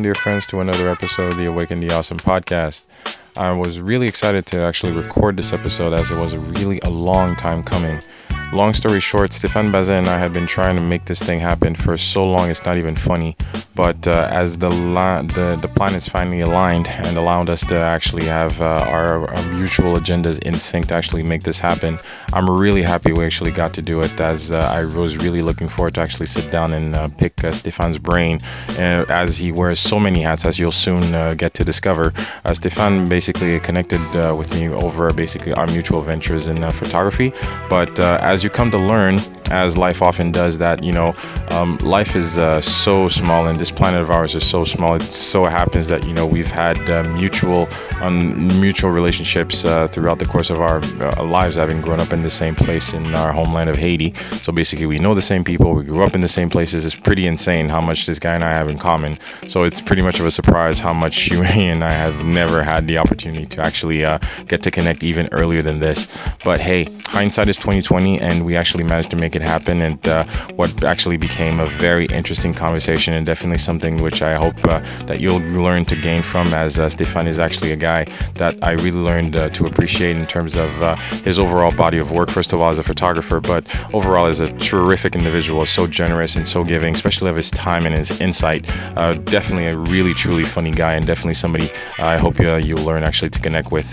Welcome, dear friends, to another episode of the Awaken the Awesome podcast. I was really excited to actually record this episode as it was really a long time coming. Long story short, Stefan Bazin and I have been trying to make this thing happen for so long it's not even funny. But uh, as the, la- the the planets finally aligned and allowed us to actually have uh, our, our, mutual agendas in sync to actually make this happen, I'm really happy we actually got to do it. As uh, I was really looking forward to actually sit down and uh, pick uh, Stéphane's brain, uh, as he wears so many hats, as you'll soon get to discover. Stefan basically connected with me over basically our mutual ventures in photography, but as as you come to learn, as life often does, that you know, um, life is uh, so small, and this planet of ours is so small. It so happens that you know we've had uh, mutual, um, mutual relationships uh, throughout the course of our uh, lives, having grown up in the same place in our homeland of Haiti. So basically, we know the same people. We grew up in the same places. It's pretty insane how much this guy and I have in common. So it's pretty much of a surprise how much you and I have never had the opportunity to actually uh, get to connect even earlier than this. But hey, hindsight is 2020 and we actually managed to make it happen. And uh, what actually became a very interesting conversation, and definitely something which I hope uh, that you'll learn to gain from, as uh, Stefan is actually a guy that I really learned uh, to appreciate in terms of uh, his overall body of work. First of all, as a photographer, but overall as a terrific individual, so generous and so giving, especially of his time and his insight. Uh, definitely a really truly funny guy, and definitely somebody I hope you you'll learn actually to connect with.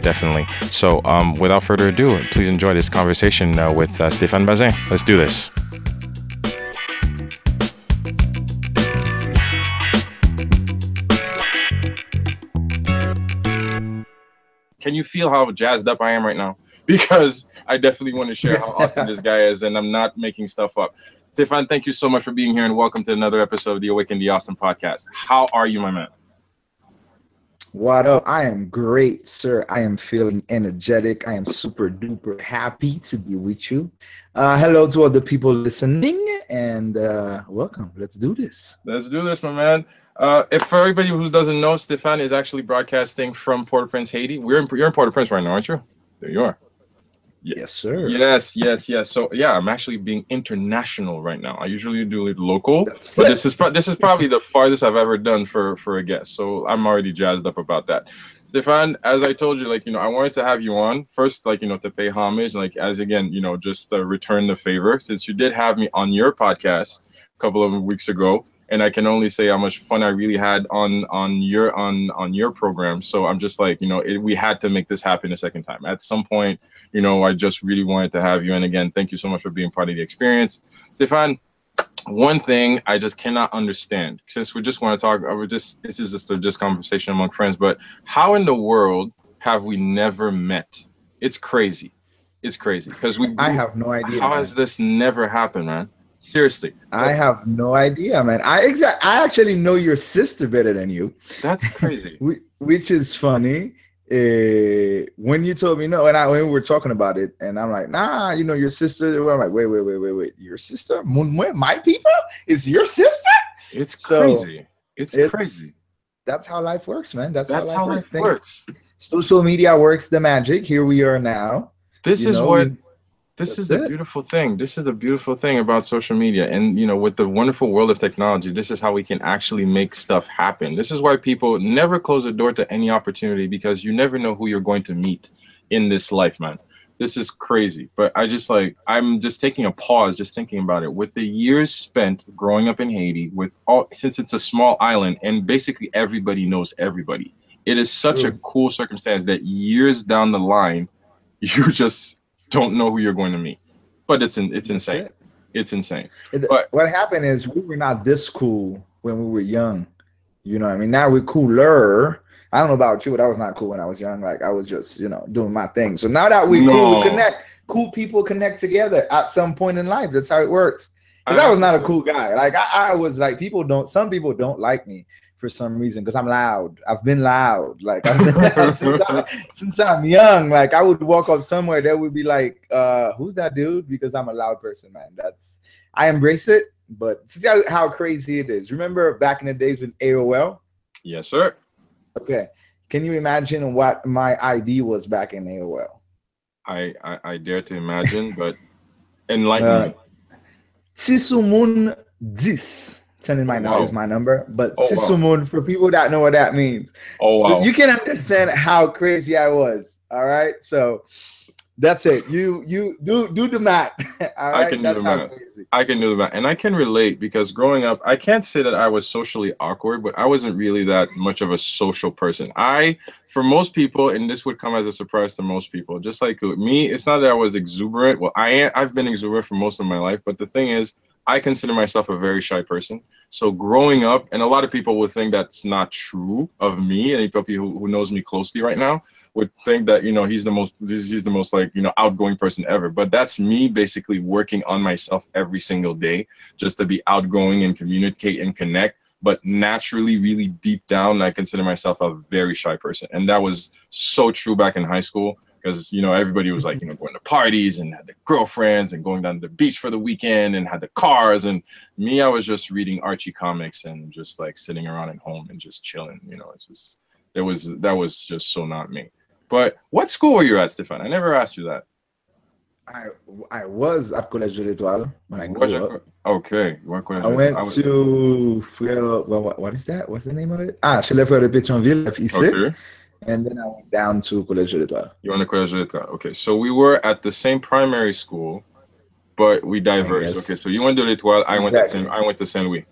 definitely. So um, without further ado, please enjoy this conversation with uh, Stéphane Bazin. Let's do this. Can you feel how jazzed up I am right now? Because I definitely want to share how awesome this guy is, and I'm not making stuff up. Stefan, thank you so much for being here, and welcome to another episode of the Awaken the Awesome podcast. How are you, my man? What up? I am great, sir. I am feeling energetic. I am super duper happy to be with you. Uh, hello to all the people listening, and uh, welcome. Let's do this. Let's do this, my man. Uh, if for everybody who doesn't know, Stefan is actually broadcasting from Port-au-Prince, Haiti. We're in, you're in Port-au-Prince right now, aren't you? There you are. Yes, sir. Yes, yes, yes. So yeah, I'm actually being international right now. I usually do it local, That's but it. this is pro- this is probably the farthest I've ever done for for a guest. So I'm already jazzed up about that. Stefan, as I told you, like you know, I wanted to have you on first, like you know, to pay homage, like as again, you know, just to return the favor, since you did have me on your podcast a couple of weeks ago and I can only say how much fun I really had on on your on on your program. So I'm just like, you know, it, we had to make this happen a second time. At some point, you know, I just really wanted to have you. And again, thank you so much for being part of the experience, Stefan. One thing I just cannot understand, since we just want to talk, uh, we just this is just a just conversation among friends. But how in the world have we never met? It's crazy. It's crazy because we. I have no idea. How man. has this never happened, man? Seriously. I have no idea, man. I exact I actually know your sister better than you. That's crazy. Which is funny. Uh, when you told me no, and I when we were talking about it, and I'm like, nah, you know your sister. I'm like, wait, wait, wait, wait, wait, your sister? My people is your sister? It's crazy. it's, it's, crazy. That's how life works, man. That's, that's how life, how works. life works. Social media works the magic. Here we are now. This you is know, what this That's is the it. beautiful thing. This is the beautiful thing about social media. And, you know, with the wonderful world of technology, this is how we can actually make stuff happen. This is why people never close the door to any opportunity because you never know who you're going to meet in this life, man. This is crazy. But I just like, I'm just taking a pause, just thinking about it. With the years spent growing up in Haiti, with all, since it's a small island and basically everybody knows everybody, it is such a cool circumstance that years down the line, you just don't know who you're going to meet. But it's in, it's insane. It. It's insane. It, but what happened is we were not this cool when we were young. You know, I mean, now we're cooler. I don't know about you, but I was not cool when I was young. Like I was just, you know, doing my thing. So now that we no. cool, we connect. Cool people connect together at some point in life. That's how it works. Because I, I was not a cool guy. Like I, I was like people don't. Some people don't like me for some reason because I'm loud. I've been loud. Like I've been loud since, I, since I'm young. Like I would walk up somewhere, there would be like, uh, "Who's that dude?" Because I'm a loud person, man. That's I embrace it. But see how, how crazy it is. Remember back in the days with AOL? Yes, sir. Okay. Can you imagine what my ID was back in AOL? I I, I dare to imagine, but enlighten uh, me. Tisumun 10. 10 in my Oh, now is my number. But Oh, wow. Sisumun, for people that know what that means, Oh wow. you can understand how crazy I was. All right. So that's it. You you do do the math. All right. can do the math. crazy. I can do that, and I can relate because growing up, I can't say that I was socially awkward, but I wasn't really that much of a social person. I, for most people, and this would come as a surprise to most people, just like me, it's not that I was exuberant. Well, I am, I've been exuberant for most of my life, but the thing is, I consider myself a very shy person. So growing up, and a lot of people would think that's not true of me. Any people who, who knows me closely right now would think that you know he's the most he's the most like you know outgoing person ever but that's me basically working on myself every single day just to be outgoing and communicate and connect but naturally really deep down i consider myself a very shy person and that was so true back in high school because you know everybody was like you know going to parties and had their girlfriends and going down to the beach for the weekend and had the cars and me i was just reading archie comics and just like sitting around at home and just chilling you know it's just there was that was just so not me but what school were you at, Stefan? I never asked you that. I I was at Collège de l'Étoile when I grew up. Okay, what college I went was- to Frère, well, what, what is that? What's the name of it? Ah, chez les Frères de Pétionville, FIC. Okay, And then I went down to Collège de l'Étoile. you went to College de l'Étoile. Okay, so we were at the same primary school, but we diverged. Okay, so you went to l'Étoile, I went to Exactly. Saint, I went to Saint Louis.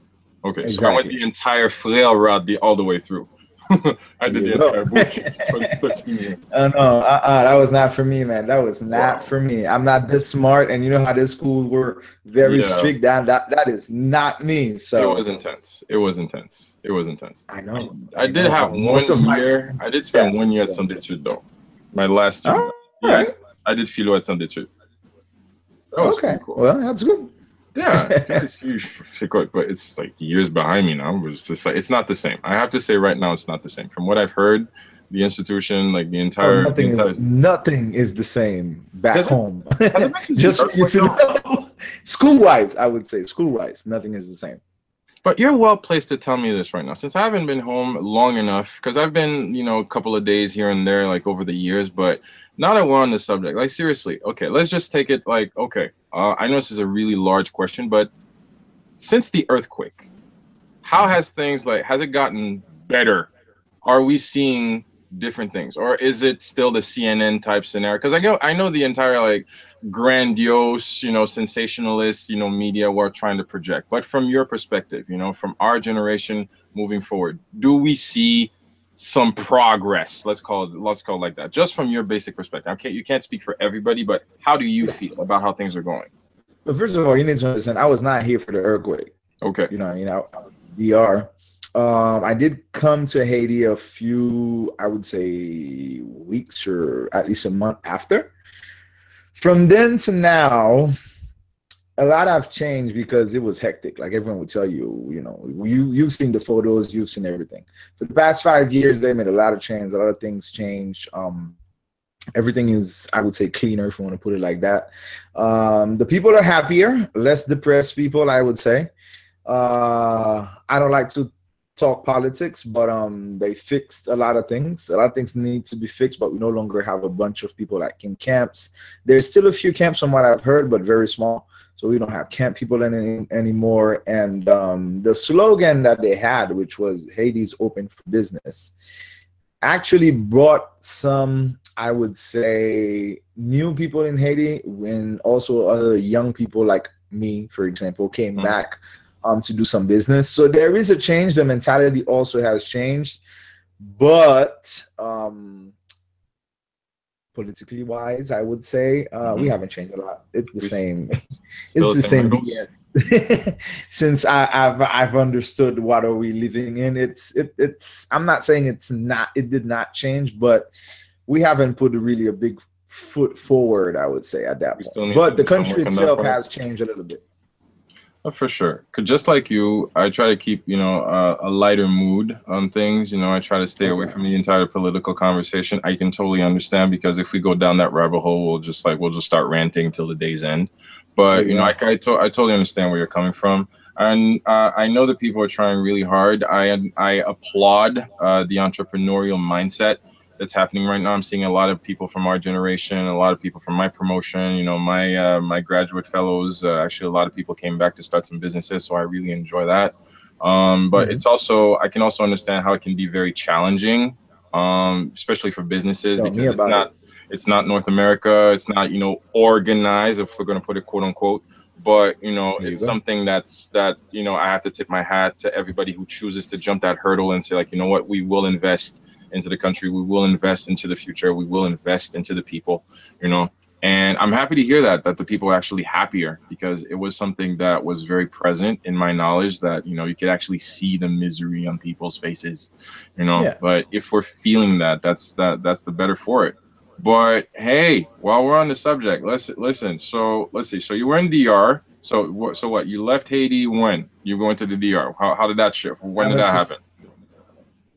Okay, so I went the entire Frère route the, all the way through. I did the entire book for 13 years. Oh no, uh-uh, that was not for me, man. That was not Wow. for me. I'm not this smart, and you know how this school were very Yeah. strict. That that that is not me. So It was intense. It was intense. It was intense. I know. I did know. have Most one my- year. I did spend Yeah. one year at Saint Détude though. My last year. Oh, Yeah, right. I did philo at. That was Okay. cool. Well, that's good. Yeah, it's huge, but it's like years behind me now. It's just like it's not the same. I have to say right now, it's not the same. From what I've heard, the institution, like the Oh, entire, the nothing entire is nothing is the same back home. it Just you to know. School wise, I would say school wise, nothing is the same. But you're well placed to tell me this right now, since I haven't been home long enough. Because I've been, you know, a couple of days here and there, like over the years. But now that we're on the subject, like seriously, okay, let's just take it like, okay, uh, I know this is a really large question, but since the earthquake, how has things like has it gotten better? Are we seeing different things, or is it still the CNN type scenario? Because I know I know the entire like grandiose, you know, sensationalist, you know, media we're trying to project. But from your perspective, you know, from our generation moving forward, do we see some progress? Let's call it let's call it like that. Just from your basic perspective. Okay, you can't speak for everybody, but how do you feel about how things are going? But first of all, you need to understand, I was not here for the earthquake. Okay. You know, you know, DR. Um, I did come to Haiti a few, I would say, weeks or at least a month after. From then to now, a lot have changed because it was hectic. Like everyone would tell you, you know, you you've seen the photos, you've seen everything. For the past five years, they made a lot of changes. A lot of things changed. Um, everything is, I would say, cleaner if you want to put it like that. Um, the people are happier, less depressed people, I would say. Uh, I don't like to talk politics, but um, they fixed a lot of things. A lot of things need to be fixed, but we no longer have a bunch of people like in camps. There's still a few camps from what I've heard, but very small. So we don't have camp people in anymore. And um, the slogan that they had, which was Haiti's open for business, actually brought some, I would say, new people in Haiti, and also other young people like me, for example, came Mhm. back um, to do some business. So there is a change. The mentality also has changed, but um, politically wise, I would say uh, we Mhm. haven't changed a lot. It's the We- same. It's the same? BS. Since I, I've I've understood what are we living in, it's it, it's. I'm not saying it's not. It did not change, but we haven't put really a big foot forward. I would say at that We point. But the country work on that itself has changed a little bit. Oh, for sure. 'Cause just like you, I try to keep, you know, uh, a lighter mood on things. You know, I try to stay away Okay. from the entire political conversation. I can totally understand because if we go down that rabbit hole, we'll just like we'll just start ranting till the day's end. But you know, I I, to- I totally understand where you're coming from, and uh, I know that people are trying really hard. I I applaud uh, the entrepreneurial mindset that's happening right now. I'm seeing a lot of people from our generation, a lot of people from my promotion. You know, my uh, my graduate fellows. Uh, actually, a lot of people came back to start some businesses, so I really enjoy that. Um, but mm-hmm. it's also I can also understand how it can be very challenging, um, especially for businesses Tell because it's not it. it's not North America. It's not you know organized if we're gonna put it quote unquote. But you know it's something that's that you know I have to tip my hat to everybody who chooses to jump that hurdle and say like you know what we will invest into the country. We will invest into the future. We will invest into the people. You know, and i'm happy to hear that that the people are actually happier because it was something that was very present in my knowledge that you know you could actually see the misery on people's faces you know? Yeah. but if we're feeling that that's that that's the better for it. But hey while we're on the subject let's listen. So let's see. So you were in dr so what so what? You left haiti when? You went to the dr how, how did that shift? When did that happen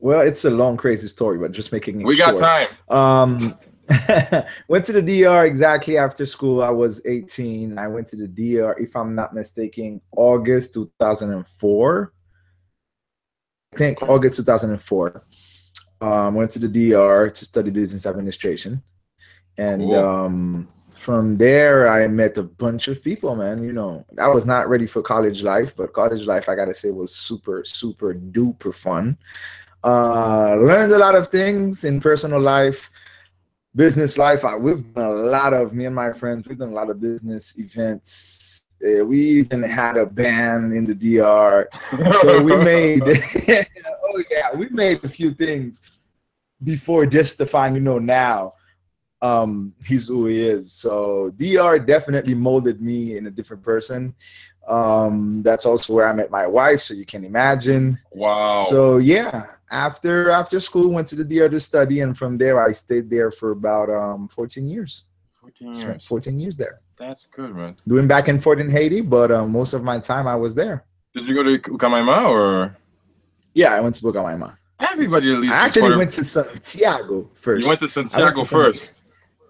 well it's a long crazy story but just making it we short. got time um went to the DR exactly after school. I was 18. I went to the DR, if I'm not mistaken, August 2004. I think August 2004. Um, went to the DR to study business administration. And cool. um, from there, I met a bunch of people, man. You know, I was not ready for college life, but college life, I got to say, was super, super duper fun. Uh, learned a lot of things in personal life business life, I, we've done a lot of me and my friends. We've done a lot of business events. Uh, we even had a band in the DR. So we made, oh yeah, we made a few things before just to find, you know, now um, he's who he is. So DR definitely molded me in a different person. Um, that's also where I met my wife, so you can imagine. Wow. So yeah, after after school, went to the DR to study, and from there I stayed there for about um 14 years. 14 years. 14 years there. That's good, man. Doing back and forth in Haiti, but um, most of my time I was there. Did you go to Ucamaima or? Yeah, I went to Ucamaima. Everybody at least. I actually went to Santiago first. You went to Santiago went to first.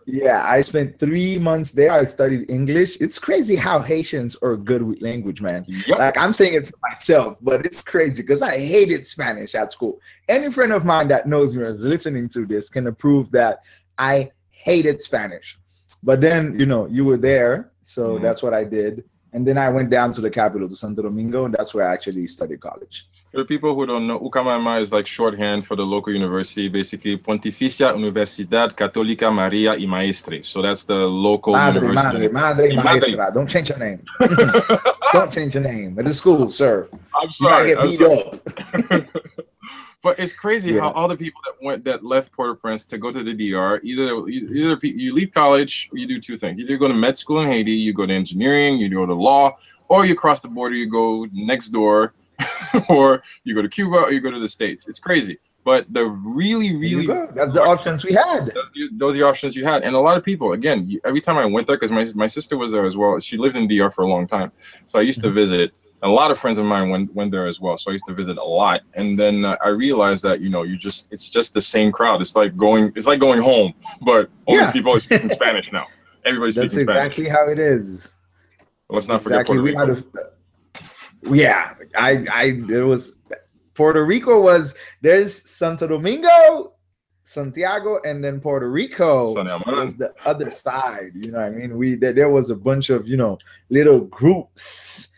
Yeah, I spent three months there. I studied English. It's crazy how Haitians are good with language, man. Yep. Like I'm saying it for myself, but it's crazy because I hated Spanish at school. Any friend of mine that knows me or is listening to this can approve that I hated Spanish. But then, you know, you were there, so mm-hmm. that's what I did. And then I went down to the capital, to Santo Domingo, and that's where I actually studied college. For the people who don't know, Ucamaima is like shorthand for the local university, basically Pontificia Universidad Católica Maria y Maestre. So that's the local madre, university. Madre, madre, maestra. Don't change your name. don't change your name. At the school, sir. I'm sorry. You get beat up. but it's crazy yeah. how all the people that went that left Port-au-Prince to go to the DR, either either you leave college, you do two things. Either you go to med school in Haiti, you go to engineering, you go to law, or you cross the border, you go next door or you go to Cuba or you go to the States. It's crazy. But the really, really that's the options we had. Those, those are the options you had, and a lot of people. Again, every time I went there, because my my sister was there as well. She lived in DR for a long time, so I used mm-hmm. to visit. A lot of friends of mine went went there as well, so I used to visit a lot. And then uh, I realized that you know you just it's just the same crowd. It's like going it's like going home, but only yeah. people are speaking Spanish now. Everybody's That's speaking exactly Spanish. how it is. Let's not exactly. forget Puerto Rico yeah, I I there was Puerto Rico was there's Santo Domingo, Santiago, and then Puerto Rico was the other side. You know what I mean? We there, there was a bunch of you know little groups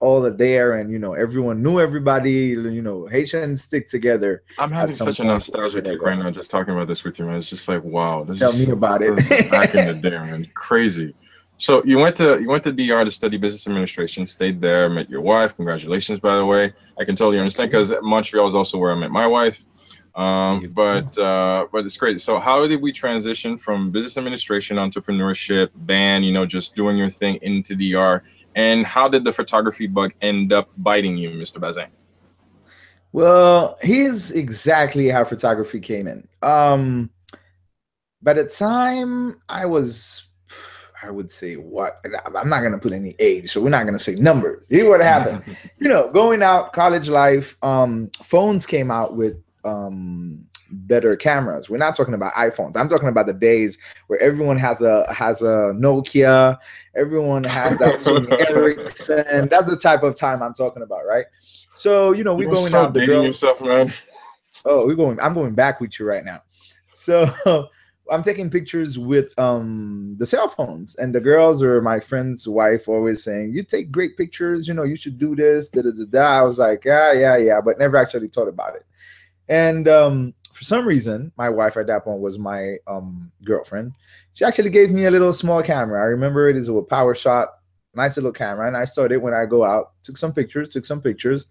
all there and you know everyone knew everybody you know haitians stick together i'm having such a nostalgia kick right now just talking about this with you man. It's just like wow tell me about it. back in the day man. Crazy so you went to you went to DR to study business administration, stayed there, met your wife. Congratulations, by the way. I can totally understand because Montreal is also where I met my wife. Um, but uh, but it's great. So how did we transition from business administration, entrepreneurship, band, you know, just doing your thing into DR? And how did the photography bug end up biting you, Mr. Bazin? Well, here's exactly how photography came in. Um, by the time I was I would say what I'm not gonna put any age, so we're not gonna say numbers. Here's what happened. you know, going out college life, um, phones came out with um better cameras. We're not talking about iPhones. I'm talking about the days where everyone has a has a Nokia, everyone has that Sony Ericsson. That's the type of time I'm talking about, right? So you know, we're going so out. The girls, yourself, man. Oh, we're going. I'm going back with you right now. So I'm taking pictures with um the cell phones, and the girls or my friend's wife always saying, "You take great pictures. You know, you should do this." Da da da da. I was like, "Yeah, yeah, yeah," but never actually thought about it. And um, for some reason, my wife at that point was my um girlfriend. She actually gave me a little small camera. I remember it is a PowerShot, nice little camera, and I started when I go out, took some pictures, took some pictures,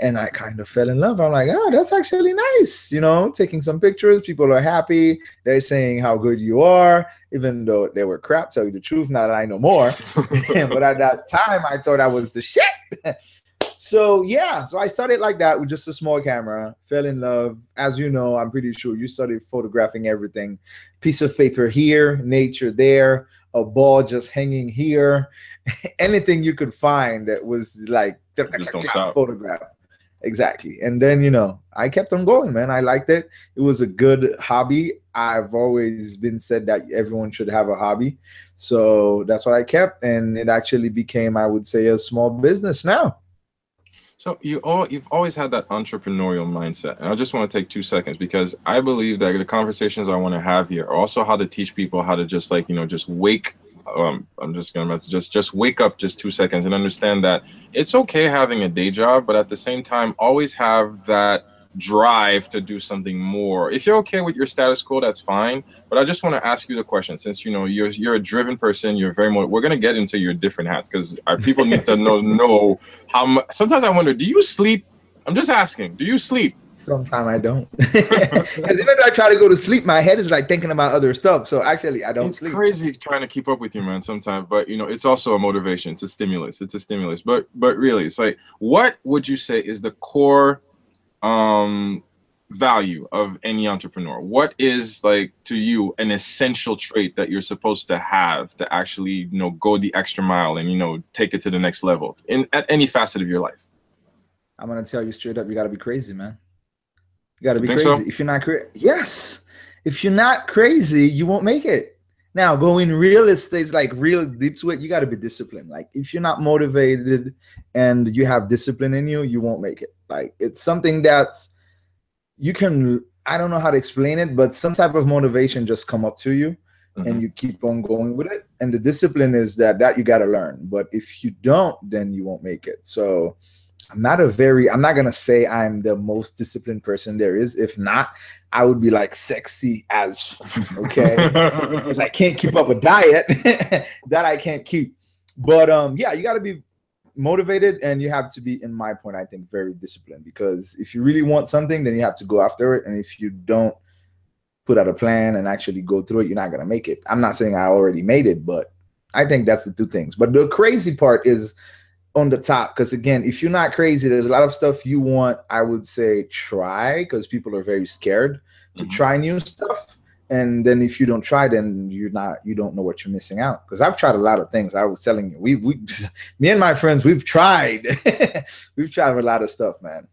and I kind of fell in love. I'm like, oh, that's actually nice. You know, taking some pictures. People are happy. They're saying how good you are, even though they were crap. Tell you the truth, now that I know more. but at that time, I thought I was the shit. so yeah, so I started like that with just a small camera. Fell in love. As you know, I'm pretty sure you started photographing everything. Piece of paper here, nature there, a ball just hanging here. Anything you could find that was like just don't stop. photograph exactly. And then you know i kept on going man. I liked it. It was a good hobby. I've always been said that everyone should have a hobby. So that's what i kept and it actually became i would say a small business now. So you all you've always had that entrepreneurial mindset and i just want to take two seconds because i believe that the conversations i want to have here are also how to teach people how to just like you know just wake um, I'm just gonna just just wake up just two seconds and understand that it's okay having a day job, but at the same time, always have that drive to do something more. If you're okay with your status quo, that's fine. But I just want to ask you the question, since you know you're you're a driven person, you're very more. We're gonna get into your different hats because our people need to know know how. Much, sometimes I wonder, do you sleep? I'm just asking, do you sleep? Sometimes I don't. Because even though I try to go to sleep, my head is like thinking about other stuff. So actually, I don't it's sleep. crazy trying to keep up with you, man. Sometimes, but you know, it's also a motivation. It's a stimulus. It's a stimulus. But but really, it's like, what would you say is the core um value of any entrepreneur? What is like to you an essential trait that you're supposed to have to actually you know go the extra mile and you know take it to the next level in at any facet of your life? I'm gonna tell you straight up, you gotta be crazy, man. You got to be crazy. so? If you're not crazy, yes. If you're not crazy, you won't make it. Now, going real estate, is like real deep to it, you got to be disciplined. Like if you're not motivated and you have discipline in you, you won't make it. Like it's something that's you can. I don't know how to explain it, but some type of motivation just come up to you, and mm-hmm. you keep on going with it. And the discipline is that that you got to learn. But if you don't, then you won't make it. So I'm not a very I'm not gonna say I'm the most disciplined person there is. If not, I would be like sexy as okay. Because I can't keep up a diet that I can't keep. But um yeah, you gotta be motivated and you have to be in my point, I think, very disciplined because if you really want something, then you have to go after it. And if you don't put out a plan and actually go through it, you're not gonna make it. I'm not saying I already made it, but I think that's the two things. But the crazy part is on the top because again if you're not crazy there's a lot of stuff you want i would say try because people are very scared to mm-hmm. try new stuff. And then if you don't try then you're not you don't know what you're missing out. Because i've tried a lot of things i was telling you. We we me and my friends we've tried. We've tried a lot of stuff man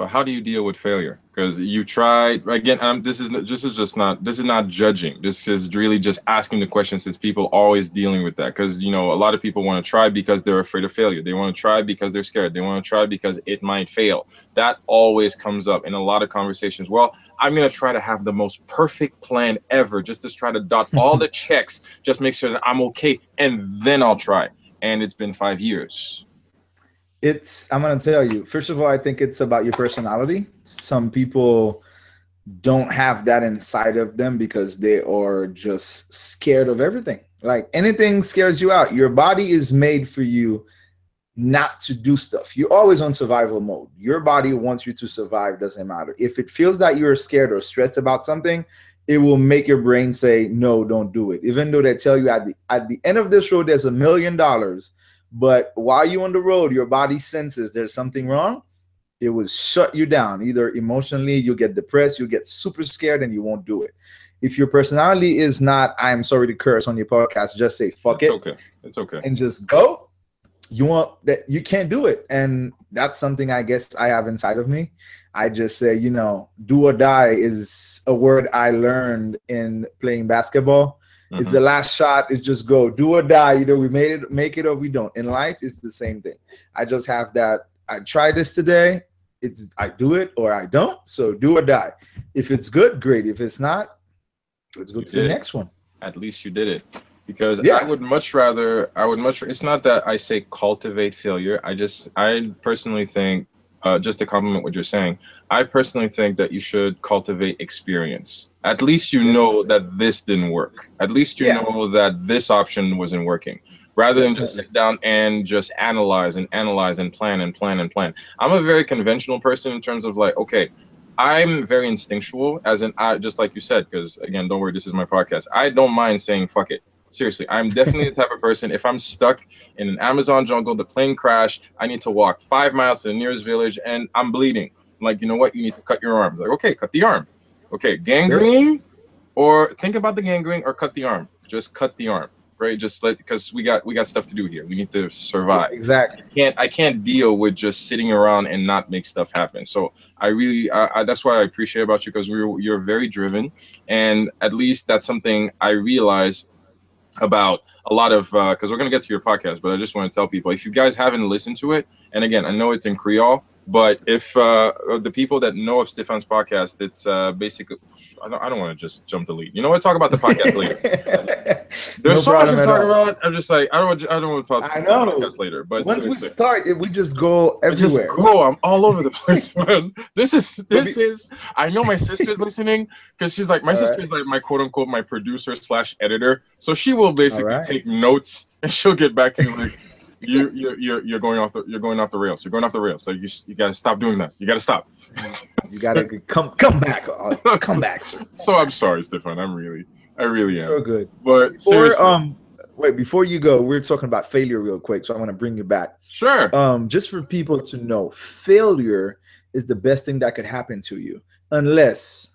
but how do you deal with failure? Because you tried again um, this is this is just not this is not judging. This is really just asking the question since people always dealing with that. Because you know a lot of people want to try because they're afraid of failure. They want to try because they're scared. They want to try because it might fail. That always comes up in a lot of conversations. Well i'm going to try to have the most perfect plan ever. Just to try to dot all the checks. Just make sure that i'm okay and then i'll try. And it's been five years it's i'm going to tell you first of all i think it's about your personality. Some people don't have that inside of them because they are just scared of everything. Like anything scares you out your body is made for you not to do stuff. You're always on survival mode. Your body wants you to survive doesn't matter. If it feels that you're scared or stressed about something it will make your brain say no don't do it. Even though they tell you at the at the end of this road there's a million dollars but while you're on the road, your body senses there's something wrong. It will shut you down. Either emotionally, you get depressed, you get super scared, and you won't do it. If your personality is not, I'm sorry to curse on your podcast, just say fuck it's it. Okay. It's okay. And just go. You want that you can't do it. And that's something I guess I have inside of me. I just say, you know, do or die is a word I learned in playing basketball Mm-hmm. It's the last shot. It's just go, do or die. Either we made it, make it, or we don't. In life, it's the same thing. I just have that. I try this today. It's I do it or I don't. So do or die. If it's good, great. If it's not, let's go to the next one. At least you did it. Because yeah. I would much rather, I would much, it's not that I say cultivate failure. I just, I personally think, uh, just to complement what you're saying, I personally think that you should cultivate experience. At least you know that this didn't work. At least you yeah. know that this option wasn't working rather than just sit down and just analyze and analyze and plan and plan and plan. I'm a very conventional person in terms of like, okay, I'm very instinctual, as in I just like you said, because again, don't worry, this is my podcast. I don't mind saying fuck it. Seriously, I'm definitely the type of person. If I'm stuck in an Amazon jungle, the plane crashed, I need to walk five miles to the nearest village, and I'm bleeding. I'm like, you know what? You need to cut your arm. Like, okay, cut the arm. Okay, gangrene, or think about the gangrene, or cut the arm. Just cut the arm right? Just let because we got we got stuff to do here. We need to survive. Exactly. I can't I can't deal with just sitting around and not make stuff happen. So I really I, I, that's what I appreciate about you because we're you're very driven, and at least that's something I realize about a lot of because uh, we're gonna get to your podcast, but I just want to tell people if you guys haven't listened to it, and again I know it's in Creole, but if uh, the people that know of Stefan's podcast, it's uh, basically I don't, I don't want to just jump the lead. You know what? Talk about the podcast later. There's no so much to talk all. about. I'm just like I don't I don't want to talk I know. podcast later. But once seriously. we start, we just go everywhere. Just go. I'm all over the place, man. This is this is. I know my sister's listening because she's like my all sister is right. like my quote unquote my producer slash editor. So she will basically right. take notes and she'll get back to me like you you're, you're you're going off the you're going off the rails. You're going off the rails. So you you gotta stop doing that. You gotta stop. you gotta come come back. Uh, come back, sir. So I'm sorry, Stefan. I'm really I really am. So good. But before, um wait, before you go, we're talking about failure real quick. So I want to bring you back. Sure. Um, just for people to know, failure is the best thing that could happen to you, unless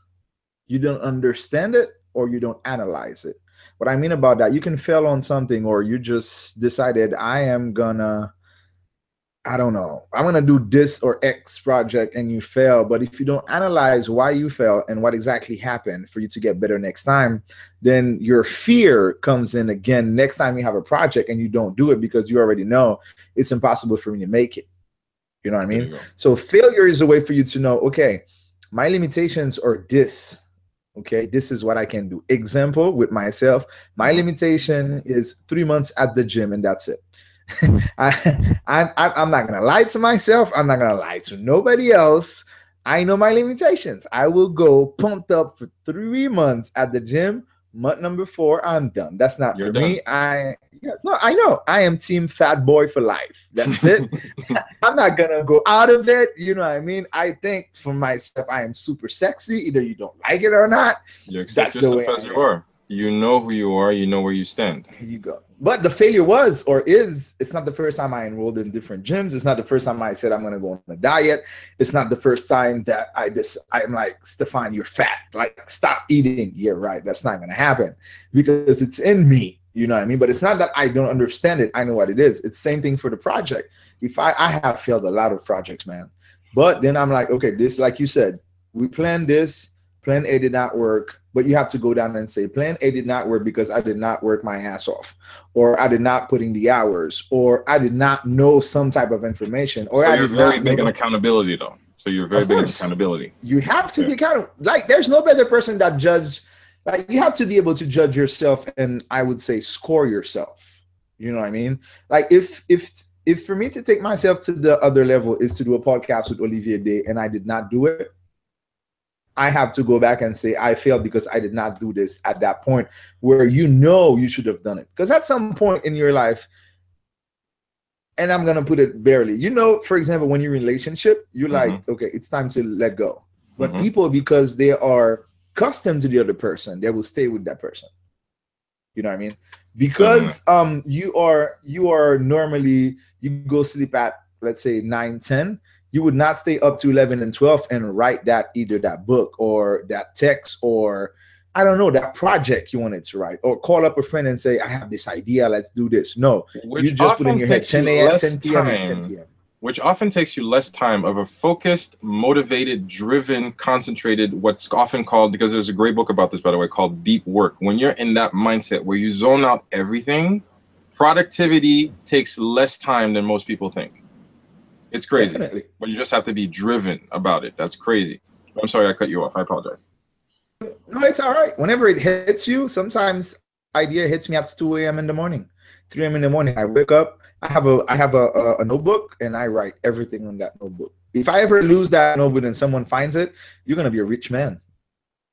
you don't understand it or you don't analyze it. What I mean about that, you can fail on something or you just decided I am gonna I don't know, I'm gonna do this or X project and you fail. But if you don't analyze why you fail and what exactly happened for you to get better next time, then your fear comes in again next time you have a project and you don't do it because you already know it's impossible for me to make it. You know what I mean? So failure is a way for you to know, okay, my limitations are this okay? This is what i can do. Example with myself my limitation is three months at the gym and that's it. I, I i'm not gonna lie to myself. I'm not gonna lie to nobody else. I know my limitations. I will go pumped up for three months at the gym month number four i'm done that's not You're for done. me i Yes, no, I know. I am team fat boy for life. That's it. I'm not gonna go out of it. You know what I mean? I think for myself, I am super sexy. Either you don't like it or not. You accept That's yourself as you are. You know who you are. You know where you stand. Here you go. But the failure was or is. It's not the first time I enrolled in different gyms. It's not the first time I said I'm gonna go on a diet. It's not the first time that I just I'm like Stefan, you're fat. Like stop eating. Yeah, right. That's not gonna happen because it's in me you know what I mean? But it's not that I don't understand it. I know what it is. It's same thing for the project. If I I have failed a lot of projects, man. But then I'm like, okay, this like you said, we planned this, plan A did not work, but you have to go down and say plan A did not work because I did not work my ass off, or I did not put in the hours, or I did not know some type of information, or so I you're very big on accountability though. So you're very big on accountability. You have to yeah. be accountable. Like there's no better person that judges like you have to be able to judge yourself and I would say score yourself. You know what I mean? Like if if if for me to take myself to the other level is to do a podcast with Olivier Day and I did not do it, I have to go back and say I failed because I did not do this at that point where you know you should have done it. Because at some point in your life, and I'm gonna put it barely, you know, for example, when you're in relationship, you're mm-hmm. like, okay, it's time to let go. But mm-hmm. people, because they are accustomed to the other person, they will stay with that person. You know what I mean? Because mm-hmm. um you are you are normally you go sleep at let's say 9 10 you would not stay up to 11 and 12 and write that either that book or that text or I don't know that project you wanted to write or call up a friend and say I have this idea let's do this no Which you just put in your head 10 a.m 10 p.m 10 p.m which often takes you less time of a focused, motivated, driven, concentrated, what's often called, because there's a great book about this, by the way, called Deep Work. When you're in that mindset where you zone out everything, productivity takes less time than most people think. It's crazy. Definitely. But you just have to be driven about it. That's crazy. I'm sorry I cut you off. I apologize. No, it's all right. Whenever it hits you, sometimes idea hits me at 2 a.m. in the morning, 3 a.m. in the morning. I wake up, I have a I have a, a, a notebook, and I write everything on that notebook. If I ever lose that notebook and someone finds it, you're gonna be a rich man.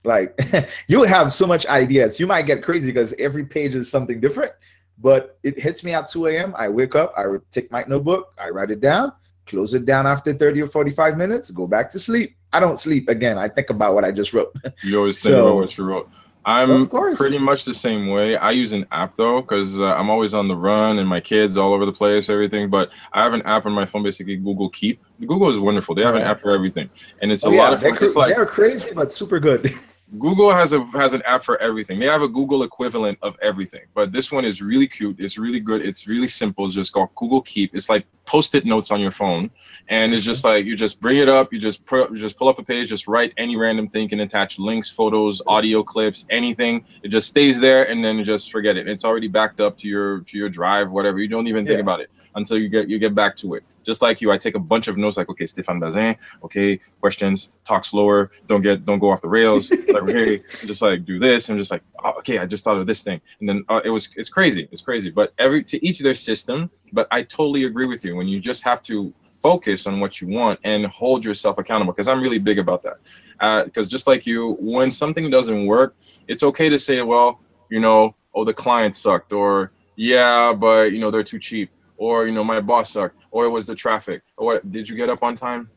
Like you have so much ideas. You might get crazy because every page is something different. But it hits me at 2 a.m. I wake up, I take my notebook, I write it down, close it down after 30 or 45 minutes, go back to sleep. I don't sleep again. I think about what I just wrote. You always think so, about what you wrote. I'm pretty much the same way. I use an app though, because uh, I'm always on the run and my kids all over the place, everything. But I have an app on my phone, basically Google Keep. Google is wonderful. They have an app for everything, and it's oh, a yeah, lot of fun. Cr- it's like they're crazy but super good. Google has a has an app for everything. They have a Google equivalent of everything, but this one is really cute. It's really good. It's really simple. It's just called Google Keep. It's like post-it notes on your phone, and it's just like you just bring it up. You just put, you just pull up a page, just write any random thing, can attach links, photos, audio clips, anything. It just stays there, and then you just forget it. It's already backed up to your to your drive, whatever. You don't even yeah. think about it until you get you get back to it. Just like you, I take a bunch of notes like, okay, Stefan Bazin, okay, questions, talk slower, don't get don't go off the rails. like, hey, just like do this, and just like, oh, okay, I just thought of this thing, and then uh, it was it's crazy, it's crazy. But every to each of their system. But I totally agree with you when you just have to focus on what you want and hold yourself accountable because i'm really big about that because uh, just like you when something doesn't work it's okay to say well you know oh the client sucked or yeah but you know they're too cheap or you know my boss sucked or it was the traffic or what did you get up on time?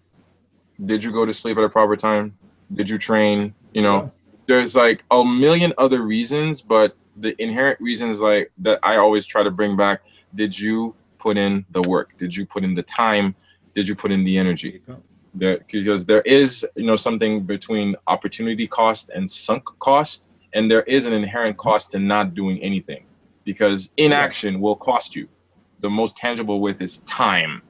Did you go to sleep at a proper time? Did you train? You know yeah. there's like a million other reasons but the inherent reasons like that i always try to bring back did you put in the work? Did you put in the time? Did you put in the energy? There, because there is you know something between opportunity cost and sunk cost and there is an inherent cost to not doing anything because inaction will cost you the most tangible with is time.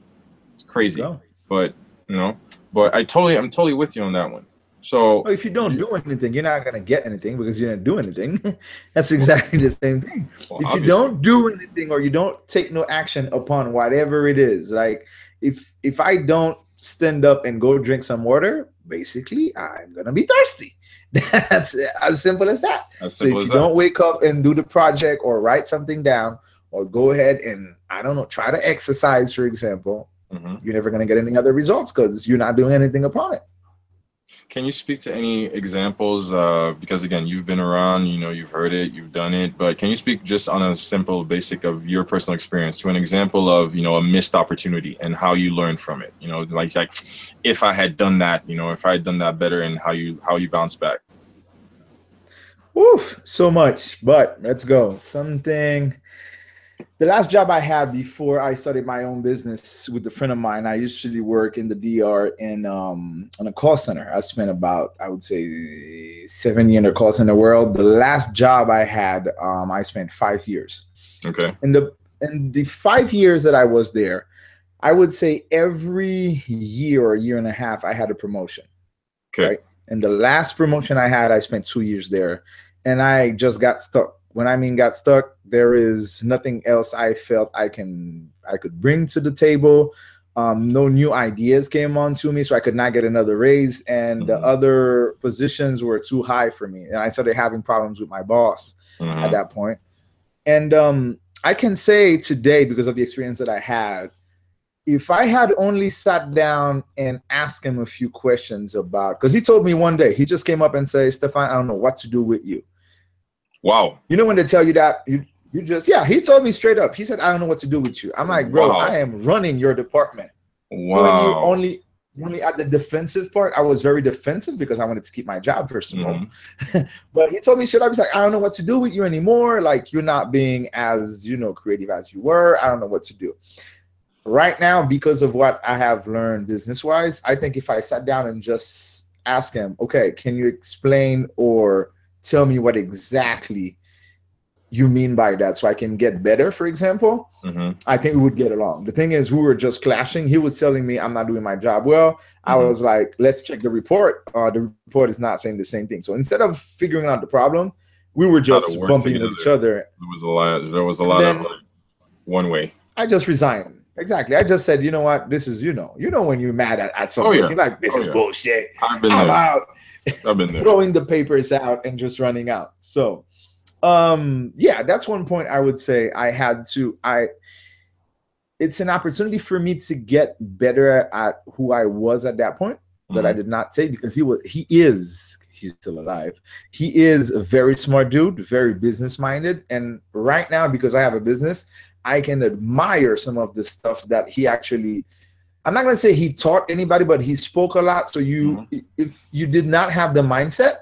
It's crazy, but you know, but I totally, I'm totally with you on that one. So well, if you don't do anything, you're not gonna get anything because you didn't do anything. That's exactly the same thing. Well, if obviously. you don't do anything or you don't take no action upon whatever it is, like if if I don't stand up and go drink some water, basically I'm gonna be thirsty. That's as simple as that. As simple so if you that. don't wake up and do the project or write something down or go ahead and I don't know, try to exercise, for example, mm-hmm. you're never going to get any other results because you're not doing anything upon it. Can you speak to any examples? Uh, because again, you've been around, you know, you've heard it, you've done it, but can you speak just on a simple basic of your personal experience to an example of, you know, a missed opportunity and how you learned from it? You know, like like if I had done that, you know, if I had done that better and how you how you bounce back. Oof, so much, but let's go. Something the last job I had before I started my own business with a friend of mine, I usually work in the DR in um in a call center. I spent about I would say seven years in the call center world. The last job I had, um, I spent five years. Okay. In the in the five years that I was there, I would say every year or year and a half I had a promotion. Okay. Right. And the last promotion I had, I spent two years there, and I just got stuck when I mean got stuck, there is nothing else I felt I can I could bring to the table. Um, no new ideas came on to me, so I could not get another raise, and mm-hmm. the other positions were too high for me, and I started having problems with my boss mm-hmm. at that point. And um, I can say today, because of the experience that I had, if I had only sat down and asked him a few questions about, because he told me one day, he just came up and said, Stefan, I don't know what to do with you. Wow. You know when they tell you that you you just yeah, he told me straight up. He said, I don't know what to do with you. I'm like, bro, wow. I am running your department. Wow. When you only only at the defensive part, I was very defensive because I wanted to keep my job first of all. Mm-hmm. but he told me straight up, he's like, I don't know what to do with you anymore. Like you're not being as, you know, creative as you were. I don't know what to do. Right now, because of what I have learned business wise, I think if I sat down and just ask him, okay, can you explain or tell me what exactly you mean by that so I can get better, for example, mm-hmm. I think we would get along. The thing is, we were just clashing. He was telling me I'm not doing my job well. Mm-hmm. I was like, let's check the report. Uh, the report is not saying the same thing. So instead of figuring out the problem, we were just bumping together. each other. There was a lot. There was a lot of like, one way. I just resigned. Exactly. I just said, you know what? This is, you know, you know when you're mad at, at someone, Oh, yeah. you're like, this Oh, is yeah. bullshit. I've been I'm there. out. I've been there. Throwing the papers out and just running out. So, um, yeah, that's one point I would say I had to. I. It's an opportunity for me to get better at who I was at that point that I Mhm. did not take because he was he is he's still alive. He is a very smart dude, very business minded, and right now because I have a business, I can admire some of the stuff that he actually. I'm not gonna say he taught anybody, but he spoke a lot. So you, if you did not have the mindset,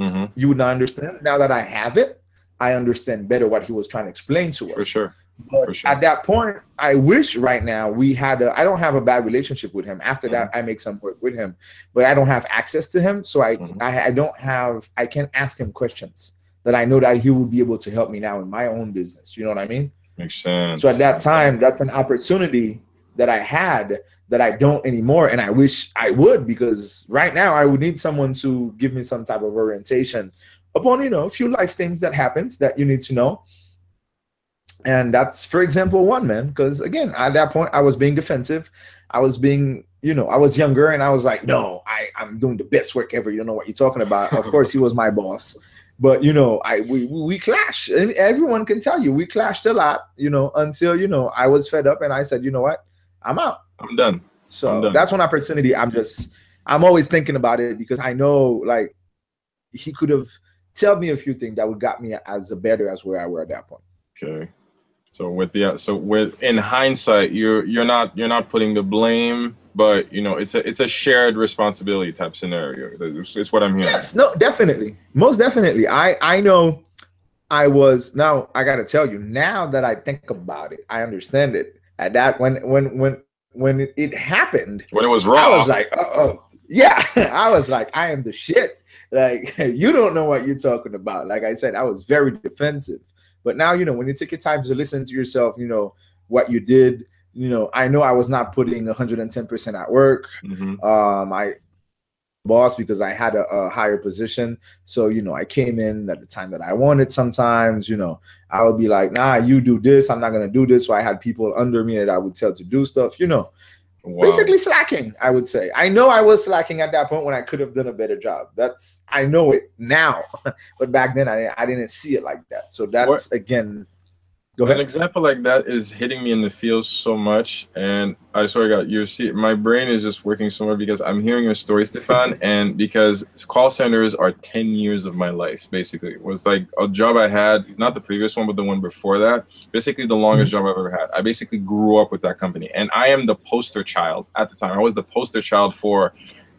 Mhm. you would not understand. Now that I have it, I understand better what he was trying to explain to us. For sure. But For sure. at that point, I wish right now we had a. I don't have a bad relationship with him. After that, Mm-hmm. I make some work with him, but I don't have access to him, so I, Mhm. I I don't have. I can't ask him questions that I know that he would be able to help me now in my own business. You know what I mean? Makes sense. So at that Makes time, sense. that's an opportunity that I had that I don't anymore, and I wish I would because right now I would need someone to give me some type of orientation upon you know a few life things that happens that you need to know. And that's, for example, one man. Because again, at that point, I was being defensive. I was being, you know, I was younger, and I was like, no, I, I'm doing the best work ever. You don't know what you're talking about. Of course, he was my boss, but you know, I we we clashed, and everyone can tell you we clashed a lot. You know, until you know I was fed up, and I said, you know what, I'm out. I'm done. I'm So done. that's one opportunity. I'm just, I'm always thinking about it because I know, like, he could have told me a few things that would got me as a better as where I were at that point. Okay. So with the so with in hindsight, you're you're not you're not putting the blame, but you know it's a it's a shared responsibility type scenario. It's, it's what I'm hearing. Yes, no, definitely, most definitely. I I know I was now. I got to tell you now that I think about it, I understand it. At that when when when when it, happened, When it was wrong, I was like, uh oh, yeah. I was like, I am the shit. Like you don't know what you're talking about. Like I said, I was very defensive. But now you know when you take your time to listen to yourself, you know what you did. You know, I know I was not putting 110% at work. Mhm. Um, I boss because I had a, a higher position. So, you know, I came in at the time that I wanted sometimes, you know, I would be like, nah, you do this, I'm not gonna do this. So I had people under me that I would tell to do stuff, you know. wow. Basically slacking, I would say. I know I was slacking at that point when I could have done a better job. That's I know it now. but back then I, I didn't see it like that. So that's What- again go An example like that is hitting me in the feels so much, and I swear to God, you see, my brain is just working so much because I'm hearing your story, Stefan, and because call centers are ten years of my life. Basically, it was like a job I had, not the previous one, but the one before that. Basically, the longest mm-hmm. job I've ever had. I basically grew up with that company, and I am the poster child at the time. I was the poster child for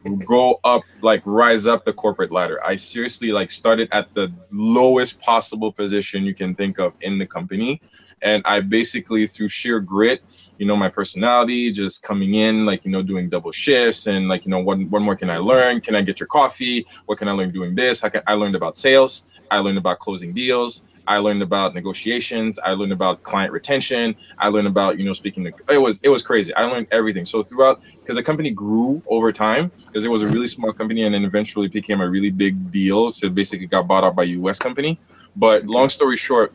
go up like rise up the corporate ladder. I seriously like started at the lowest possible position you can think of in the company. And i basically through sheer grit you know my personality just coming in like you know doing double shifts and like you know what, what more can i learn? Can i get your coffee? What can i learn doing this? I, can, I learned about sales i learned about closing deals. I learned about negotiations. I learned about client retention. I learned about you know speaking to it was it was crazy. I learned everything. So throughout because the company grew over time because it was a really small company and then eventually became a really big deal. So it basically got bought out by a us company. But long story short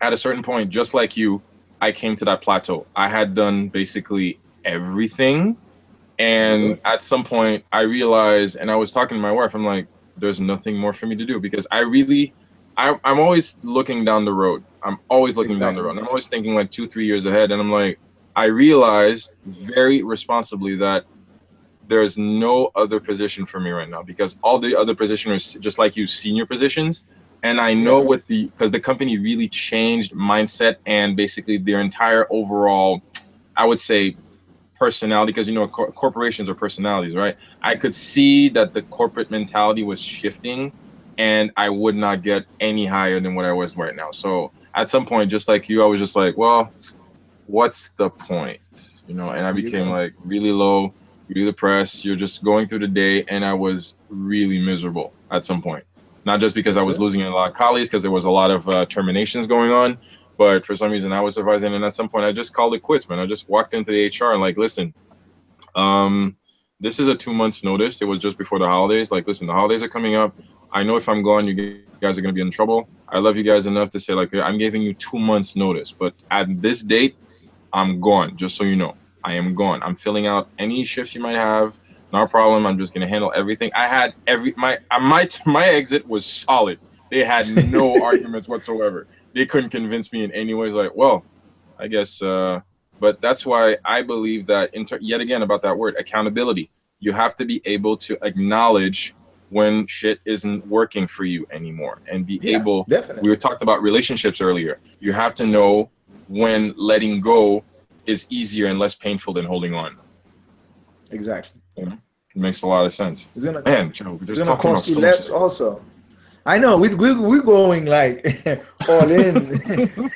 at a certain point, just like you, I came to that plateau. I had done basically everything. And mm-hmm. at some point, I realized, and I was talking to my wife, I'm like, there's nothing more for me to do because I really, I, I'm always looking down the road. I'm always looking down the road. I'm always thinking like two, three years ahead. And I'm like, I realized very responsibly that there's no other position for me right now because all the other positions are just like you, senior positions and I know with the because the company really changed mindset and basically their entire overall, I would say, personality. Because you know, cor- corporations are personalities, right? I could see that the corporate mentality was shifting, and I would not get any higher than what I was right now. So at some point, just like you, I was just like, well, what's the point? You know, and I became like really low, really depressed. You're just going through the day, and I was really miserable at some point. Not just because I was it. losing a lot of colleagues, because there was a lot of uh, terminations going on, but for some reason I was supervising, and at some point I just called it quits, man. I just walked into the HR and like, listen, um, this is a two months notice. It was just before the holidays. Like, listen, the holidays are coming up. I know if I'm gone, you guys are gonna be in trouble. I love you guys enough to say like, I'm giving you two months notice, but at this date, I'm gone. Just so you know, I am gone. I'm filling out any shifts you might have. No problem. I'm just gonna handle everything. I had every my my my exit was solid. They had no arguments whatsoever. They couldn't convince me in any ways. Like, well, I guess. Uh, but that's why I believe that. Inter- yet again, about that word accountability. You have to be able to acknowledge when shit isn't working for you anymore, and be yeah, able. Definitely. We were talked about relationships earlier. You have to know when letting go is easier and less painful than holding on. Exactly. You know? It makes a lot of sense. It's gonna, Man, Joe, it's gonna cost you less also. I know we we we're going like all in.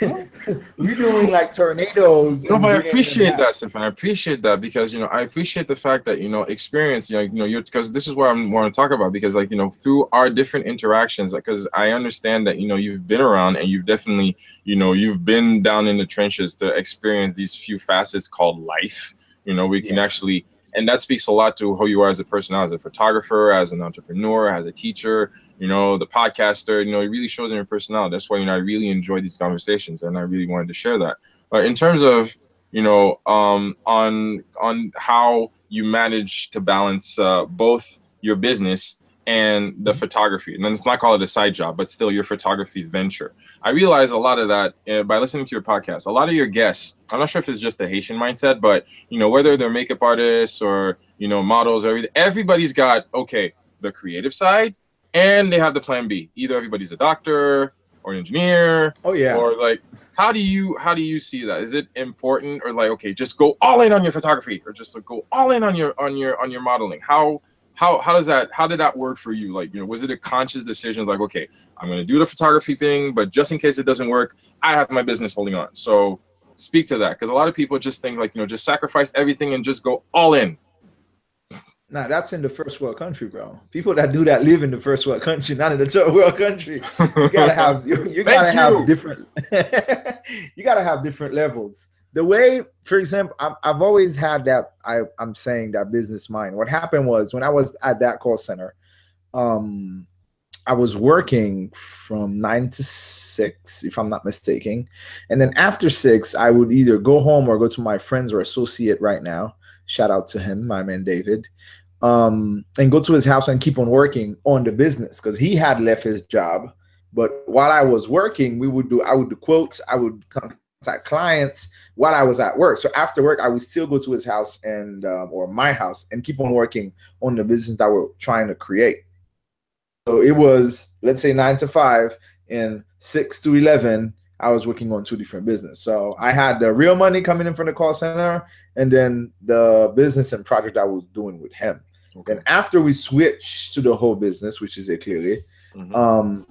we're doing like tornadoes. No, but I appreciate that, Stefan. I appreciate that because you know I appreciate the fact that you know experience. You know, you know, you because this is what I'm want to talk about because like you know through our different interactions, because I understand that you know you've been around and you've definitely you know you've been down in the trenches to experience these few facets called life. You know, we can yeah. actually and that speaks a lot to who you are as a person, as a photographer, as an entrepreneur, as a teacher, you know, the podcaster. You know, it really shows in your personality. That's why you know I really enjoy these conversations, and I really wanted to share that. But in terms of you know, um, on on how you manage to balance uh, both your business and the photography. And let's not call it a side job, but still your photography venture. I realize a lot of that uh, by listening to your podcast. A lot of your guests, I'm not sure if it's just a Haitian mindset, but you know, whether they're makeup artists or you know models or everything, everybody's got okay the creative side, and they have the plan B. Either everybody's a doctor or an engineer. Oh yeah. Or like, how do you how do you see that? Is it important or like okay, just go all in on your photography or just like, go all in on your on your on your modeling? How how how does that how did that work for you like you know was it a conscious decision like okay i'm going to do the photography thing but just in case it doesn't work i have my business holding on so speak to that because a lot of people just think like you know just sacrifice everything and just go all in Nah, that's in the first world country, bro. People that do that live in the first world country, not in the third world country. You gotta have you, you gotta have different you gotta have different levels the way, for example, I've, I've always had that. I, I'm saying that business mind. What happened was when I was at that call center, um, I was working from nine to six, if I'm not mistaken. And then after six, I would either go home or go to my friends or associate right now. Shout out to him, my man David. Um, and go to his house and keep on working on the business because he had left his job. But while I was working, we would do I would do quotes, I would contact clients while I was at work. So after work, I would still go to his house and um, or my house and keep on working on the business that we're trying to create. So it was let's say nine to five and six to eleven. I was working on two different business. So I had the real money coming in from the call center, and then the business and project I was doing with him. Okay. And after we switched to the whole business, which is it clearly, mm-hmm. um,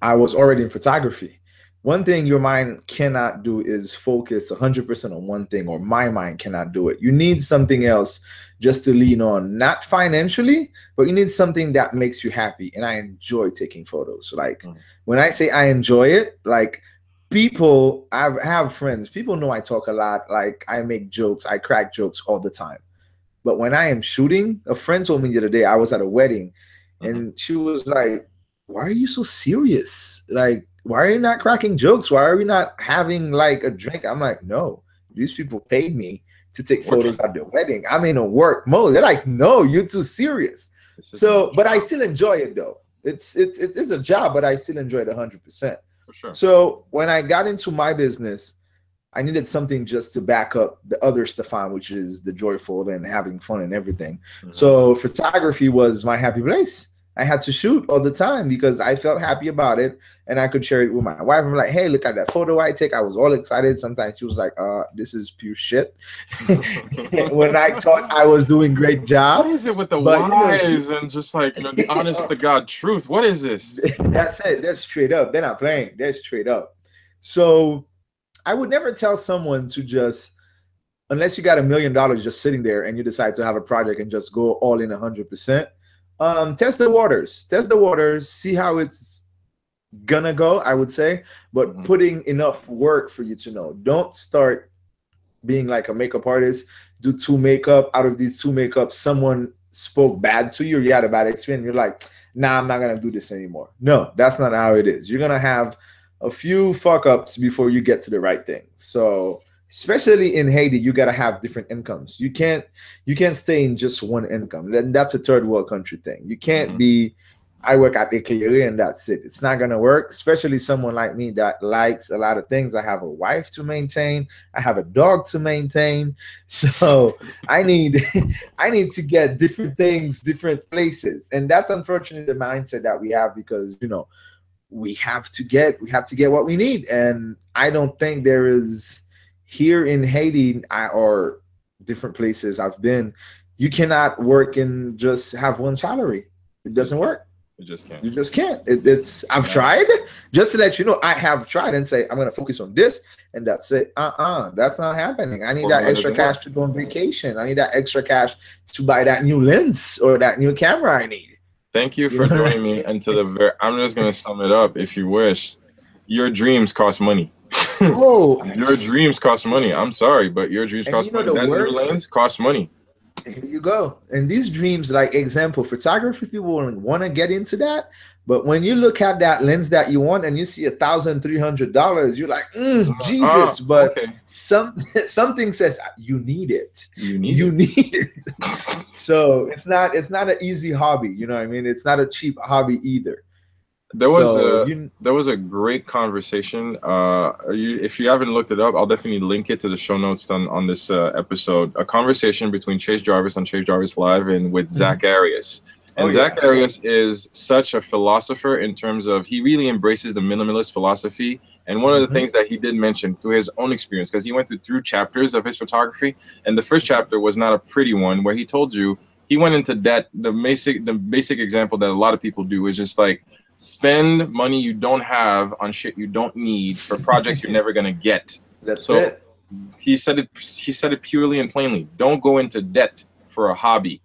I was already in photography one thing your mind cannot do is focus 100% on one thing or my mind cannot do it you need something else just to lean on not financially but you need something that makes you happy and i enjoy taking photos like mm. when i say i enjoy it like people i have friends people know i talk a lot like i make jokes i crack jokes all the time but when i am shooting a friend told me the other day i was at a wedding and mm-hmm. she was like why are you so serious like why are you not cracking jokes? Why are we not having like a drink? I'm like, no, these people paid me to take photos at the wedding. I'm in a work mode. They're like, no, you're too serious. So, but I still enjoy it though. It's it's it's, it's a job, but I still enjoy it 100. percent Sure. So when I got into my business, I needed something just to back up the other Stefan, which is the joyful and having fun and everything. Mm-hmm. So photography was my happy place. I had to shoot all the time because I felt happy about it and I could share it with my wife. I'm like, hey, look at that photo I take. I was all excited. Sometimes she was like, uh, this is pure shit. when I thought I was doing great job. What is it with the but, wives you know, she, and just like you know, the honest to God truth? What is this? That's it. They're straight up. They're not playing. They're straight up. So I would never tell someone to just unless you got a million dollars just sitting there and you decide to have a project and just go all in 100% um, test the waters, test the waters, see how it's gonna go. I would say, but mm-hmm. putting enough work for you to know. Don't start being like a makeup artist. Do two makeup. Out of these two makeup, someone spoke bad to you, or you had a bad experience. You're like, nah, I'm not gonna do this anymore. No, that's not how it is. You're gonna have a few fuck ups before you get to the right thing. So especially in Haiti, you gotta have different incomes. You can't you can't stay in just one income. Then that's a third world country thing. You can't mm-hmm. be I work at Eclairé and that's it. It's not gonna work, especially someone like me that likes a lot of things. I have a wife to maintain, I have a dog to maintain. So I need I need to get different things, different places. And that's unfortunately the mindset that we have because you know we have to get we have to get what we need. And I don't think there is here in Haiti I, or different places I've been, you cannot work and just have one salary. It doesn't work you just can't. You just can't. It, it's I've yeah. tried. Just to let you know, I have tried and say I'm gonna focus on this, and that's it. Uh-uh, that's not happening. I need that extra cash work. to go on vacation. I need that extra cash to buy that new lens or that new camera I need. Thank you for joining me. And to the very, I'm just gonna sum it up, if you wish. Your dreams cost money. Oh, your dreams cost money. I'm sorry, but your dreams cost money. That worst, new lens costs money here you go. And these dreams, like example, photography people want to get into that. But when you look at that lens that you want and you see a thousand three hundred dollars, you're like, mm, uh, Jesus. Uh, but okay. some something says you need it. You need you it. need it. so it's not it's not an easy hobby. You know what I mean? It's not a cheap hobby either. There was so, a you, there was a great conversation. Uh, you, if you haven't looked it up, I'll definitely link it to the show notes on on this uh, episode. A conversation between Chase Jarvis on Chase Jarvis Live and with mm-hmm. Zack Arias. And oh, Zack yeah. Arias is such a philosopher in terms of he really embraces the minimalist philosophy. And one of the mm-hmm. things that he did mention through his own experience, because he went through through chapters of his photography, and the first chapter was not a pretty one, where he told you he went into debt. The basic the basic example that a lot of people do is just like spend money you don't have on shit you don't need for projects you're never gonna get. That's so it. He said it. He said it purely and plainly. Don't go into debt for a hobby.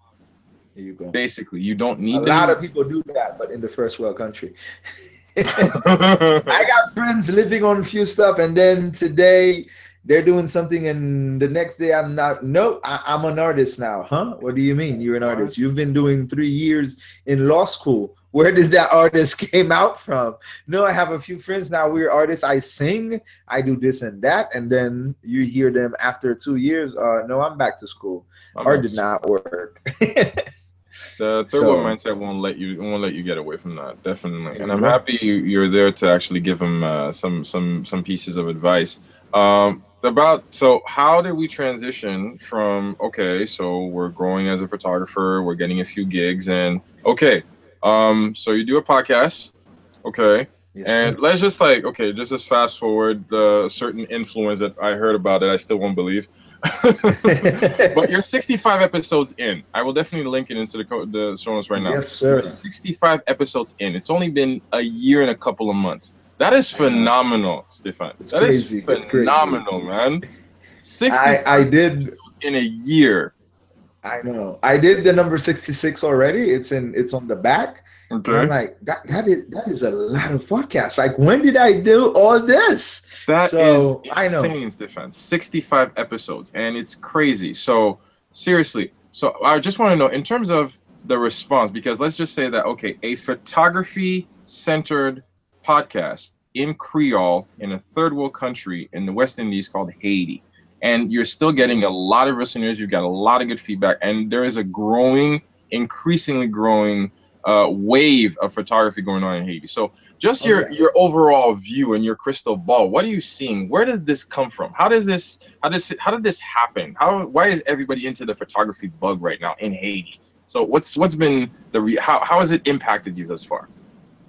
There you go. Basically, you don't need. A lot of people do that, but in the first world country. I got friends living on a few stuff, and then today they're doing something and the next day i'm not no I, am an artist now huh what do you mean you're an artist you've been doing three years in law school where does that artist came out from? No i have a few friends now we're artists. I sing i do this and that and then you hear them after two years uh no i'm back to school. I'm art did not work. The third so, world mindset won't let you won't let you get away from that definitely. And i'm happy you're there to actually give them uh, some some some pieces of advice. Um, about so how did we transition from okay so we're growing as a photographer we're getting a few gigs and okay um so you do a podcast okay yes, and sir. let's just like okay just as fast forward the certain influence that i heard about it i still won't believe but you're 65 episodes in. I will definitely link it into the co- the show notes right now. Yes, sir. You're 65 episodes in. It's only been a year and a couple of months. That is phenomenal, Stefan. That crazy. is phenomenal, man. 60 I, I did in a year. I know. I did the number 66 already. It's in it's on the back. Okay. I'm like, that that is that is a lot of podcasts. Like, when did I do all this? That so, is I know. insane, Stefan. 65 episodes, and it's crazy. So seriously, so I just want to know in terms of the response, because let's just say that okay, a photography centered podcast in Creole in a third world country in the West Indies called Haiti. And you're still getting a lot of listeners. You've got a lot of good feedback, and there is a growing, increasingly growing uh, wave of photography going on in Haiti. So, just your your overall view and your crystal ball. What are you seeing? Where does this come from? How does this how does how did this happen? How why is everybody into the photography bug right now in Haiti? So, what's what's been the re- how how has it impacted you thus far?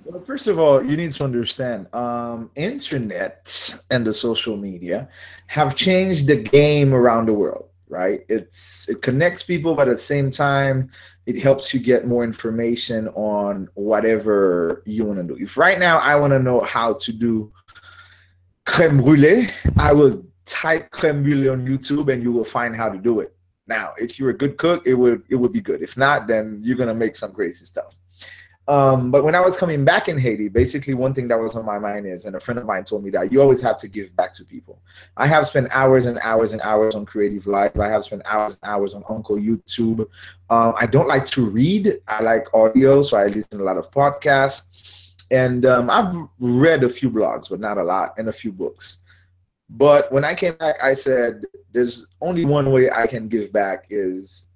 Well, first of all, you need to understand um, internet and the social media have changed the game around the world, right? It's it connects people, but at the same time, it helps you get more information on whatever you want to do. If right now I want to know how to do creme brulee, I will type creme brulee on YouTube and you will find how to do it. Now, if you're a good cook, it would it would be good. If not, then you're gonna make some crazy stuff. Um, but when I was coming back in Haiti, basically one thing that was on my mind is, and a friend of mine told me that you always have to give back to people. I have spent hours and hours and hours on Creative Live. I have spent hours and hours on Uncle YouTube. Um, I don't like to read. I like audio, so I listen to a lot of podcasts. And um, I've read a few blogs, but not a lot, and a few books. But when I came back, I said, there's only one way I can give back is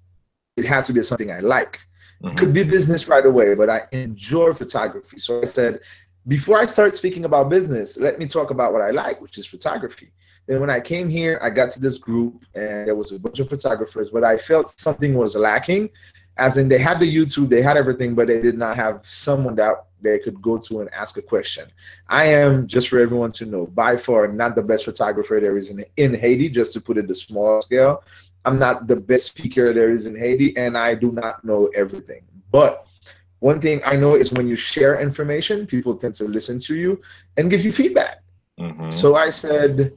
it has to be something I like. Mm-hmm. Could be business right away, but I enjoy photography. So I said, before I start speaking about business, let me talk about what I like, which is photography. Then when I came here, I got to this group and there was a bunch of photographers, but I felt something was lacking. As in, they had the YouTube, they had everything, but they did not have someone that they could go to and ask a question. I am, just for everyone to know, by far not the best photographer there is in, in Haiti, just to put it the small scale. I'm not the best speaker there is in Haiti, and I do not know everything. But one thing I know is when you share information, people tend to listen to you and give you feedback. Mm-hmm. So I said,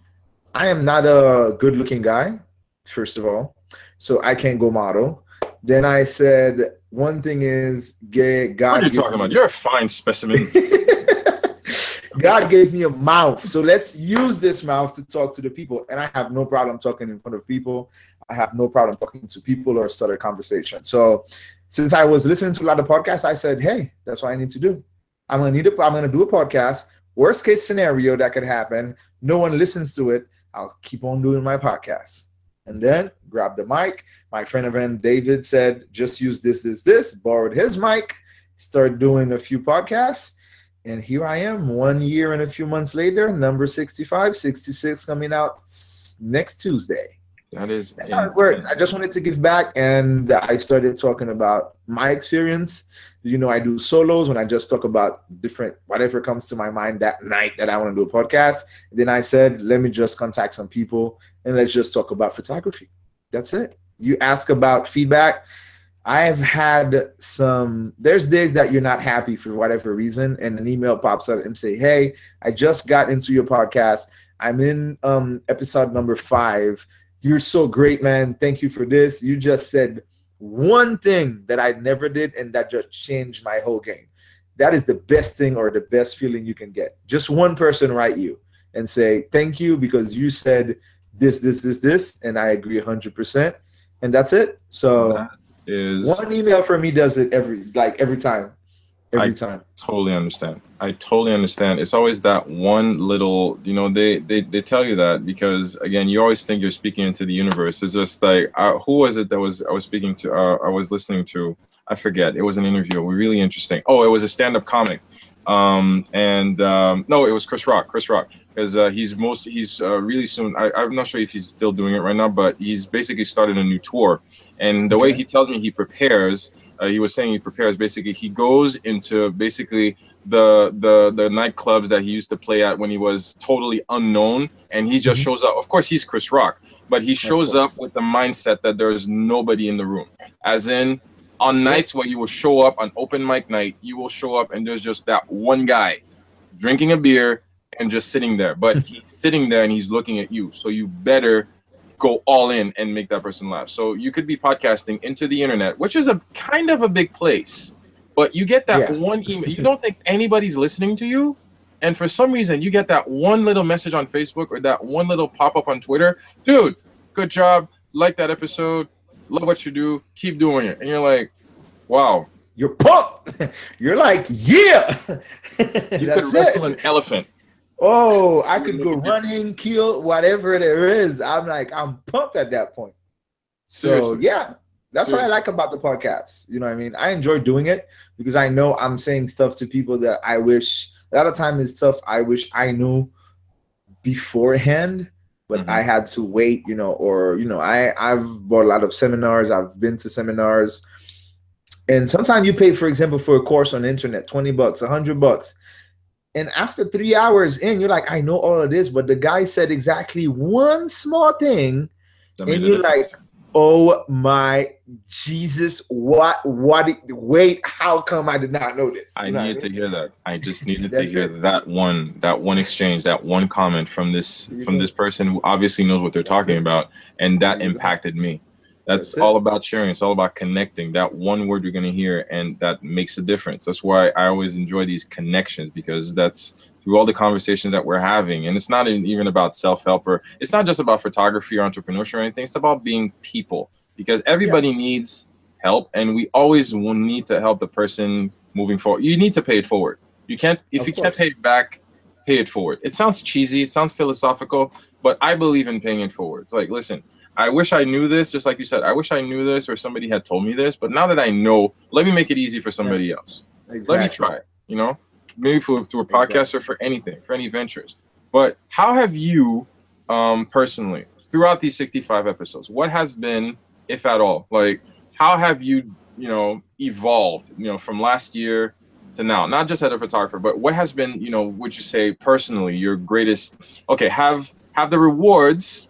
I am not a good looking guy, first of all, so I can't go model. Then I said, one thing is, gay, God. What are you talking about? You're a fine specimen. God gave me a mouth. So let's use this mouth to talk to the people. And I have no problem talking in front of people. I have no problem talking to people or start a conversation. So since I was listening to a lot of podcasts, I said, hey, that's what I need to do. I'm gonna need a I'm gonna do a podcast. Worst case scenario that could happen, no one listens to it. I'll keep on doing my podcast. And then grab the mic. My friend of event David said, just use this, this, this, borrowed his mic, start doing a few podcasts. And here I am, one year and a few months later, number 65, 66 coming out next Tuesday. That is that's how it works. I just wanted to give back, and I started talking about my experience. You know, I do solos when I just talk about different whatever comes to my mind that night that I want to do a podcast. then I said, let me just contact some people and let's just talk about photography. That's it. You ask about feedback. I've had some. There's days that you're not happy for whatever reason, and an email pops up and say, "Hey, I just got into your podcast. I'm in um, episode number five you're so great, man. Thank you for this. You just said one thing that I never did, and that just changed my whole game. That is the best thing or the best feeling you can get. Just one person write you and say, Thank you because you said this, this, this, this, and I agree 100%. And that's it. So, that is one email for me does it every like every time every I time. Totally understand. I totally understand. It's always that one little, you know, they they, they tell you that because again, you always think you're speaking into the universe. It's just like uh, who was it that was I was speaking to? Uh, I was listening to. I forget. It was an interview. It was Really interesting. Oh, it was a stand-up comic. Um, and um, no, it was Chris Rock. Chris Rock, because uh, he's most he's uh, really soon. I, I'm not sure if he's still doing it right now, but he's basically started a new tour. And the okay. way he tells me he prepares uh, he was saying he prepares. Basically he goes into basically the the the nightclubs that he used to play at when he was totally unknown and he just mm-hmm. shows up. Of course he's chris rock but he shows up with the mindset that there's nobody in the room. As in on That's nights it. where you will show up on open mic night you will show up and there's just that one guy drinking a beer and just sitting there. But he's sitting there and he's looking at you. So you better go all in and make that person laugh. So you could be podcasting into the internet, which is a kind of a big place, but you get that yeah. one email. You don't think anybody's listening to you, and for some reason you get that one little message on Facebook or that one little pop up on Twitter, dude, good job, like that episode, love what you do, keep doing it, and you're like, wow. You're pumped. You're like, yeah. you could wrestle it. an elephant Oh, I could go running, kill, whatever there is. I'm like, I'm pumped at that point. So Seriously. yeah, that's Seriously. what I like about the podcast. You know what I mean? I enjoy doing it because I know I'm saying stuff to people that I wish a lot of time is stuff I wish I knew beforehand, but mm-hmm. I had to wait, you know, or you know, I I've bought a lot of seminars, I've been to seminars. And sometimes you pay, for example, for a course on the internet, 20 bucks, 100 bucks and after three hours in, you're like, I know all of this, but the guy said exactly one small thing, and you're like, oh my Jesus, what, what, wait, how come I did not know this? You I needed I mean? to hear that. I just needed to hear it. that one, that one exchange, that one comment from this, from this person who obviously knows what they're That's talking it. about, and that impacted me. That's, That's all about sharing. It's all about connecting. That one word you're going to hear, and that makes a difference. That's why I always enjoy these connections because that's through all the conversations that we're having. And it's not even about self help or it's not just about photography or entrepreneurship or anything. It's about being people because everybody yeah. needs help, and we always will need to help the person moving forward. You need to pay it forward. You can't if of you course. can't pay it back. pay it forward. It sounds cheesy, it sounds philosophical, but I believe in paying it forward. It's like, listen, I wish I knew this, just like you said. I wish I knew this or somebody had told me this, but now that I know, let me make it easy for somebody yeah. else. Exactly. Let me try it, you know? Maybe for, through a podcast exactly. or for anything, for any ventures. But how have you um, personally, throughout these 65 episodes, what has been, if at all, like, how have you, you know, evolved, you know, from last year to now? Not just as a photographer, but what has been, you know, would you say personally your greatest? Okay, have have the rewards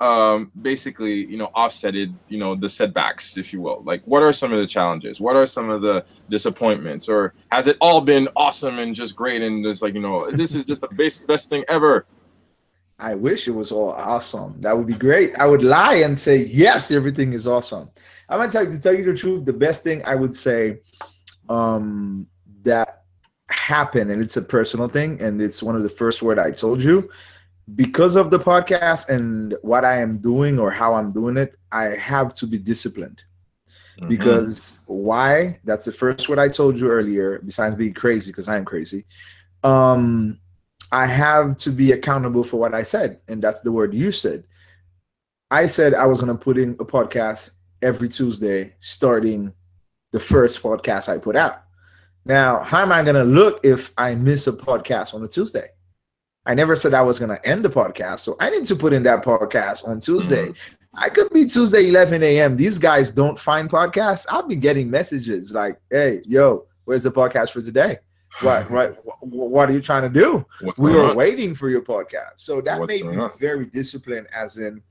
um, basically, you know, offsetted, you know, the setbacks, if you will? Like, what are some of the challenges? What are some of the disappointments? Or has it all been awesome and just great and just like, you know, this is just the best, best thing ever? I wish it was all awesome. That would be great. I would lie and say, yes, everything is awesome. I'm to tell you, to tell you the truth, the best thing I would say um, that happened, and it's a personal thing, and it's one of the first word I told you, because of the podcast and what I am doing or how I'm doing it, I have to be disciplined. Mm-hmm. Because why? That's the first word I told you earlier, besides being crazy, because I am crazy. Um, I have to be accountable for what I said. And that's the word you said. I said I was going to put in a podcast every Tuesday, starting the first podcast I put out. Now, how am I going to look if I miss a podcast on a Tuesday? I never said I was going to end the podcast. So I need to put in that podcast on Tuesday. Mm-hmm. I could be Tuesday, 11 a.m. These guys don't find podcasts. I'll be getting messages like, hey, yo, where's the podcast for today? What, what, what are you trying to do? What's we were on? waiting for your podcast. So that What's made me on? very disciplined, as in,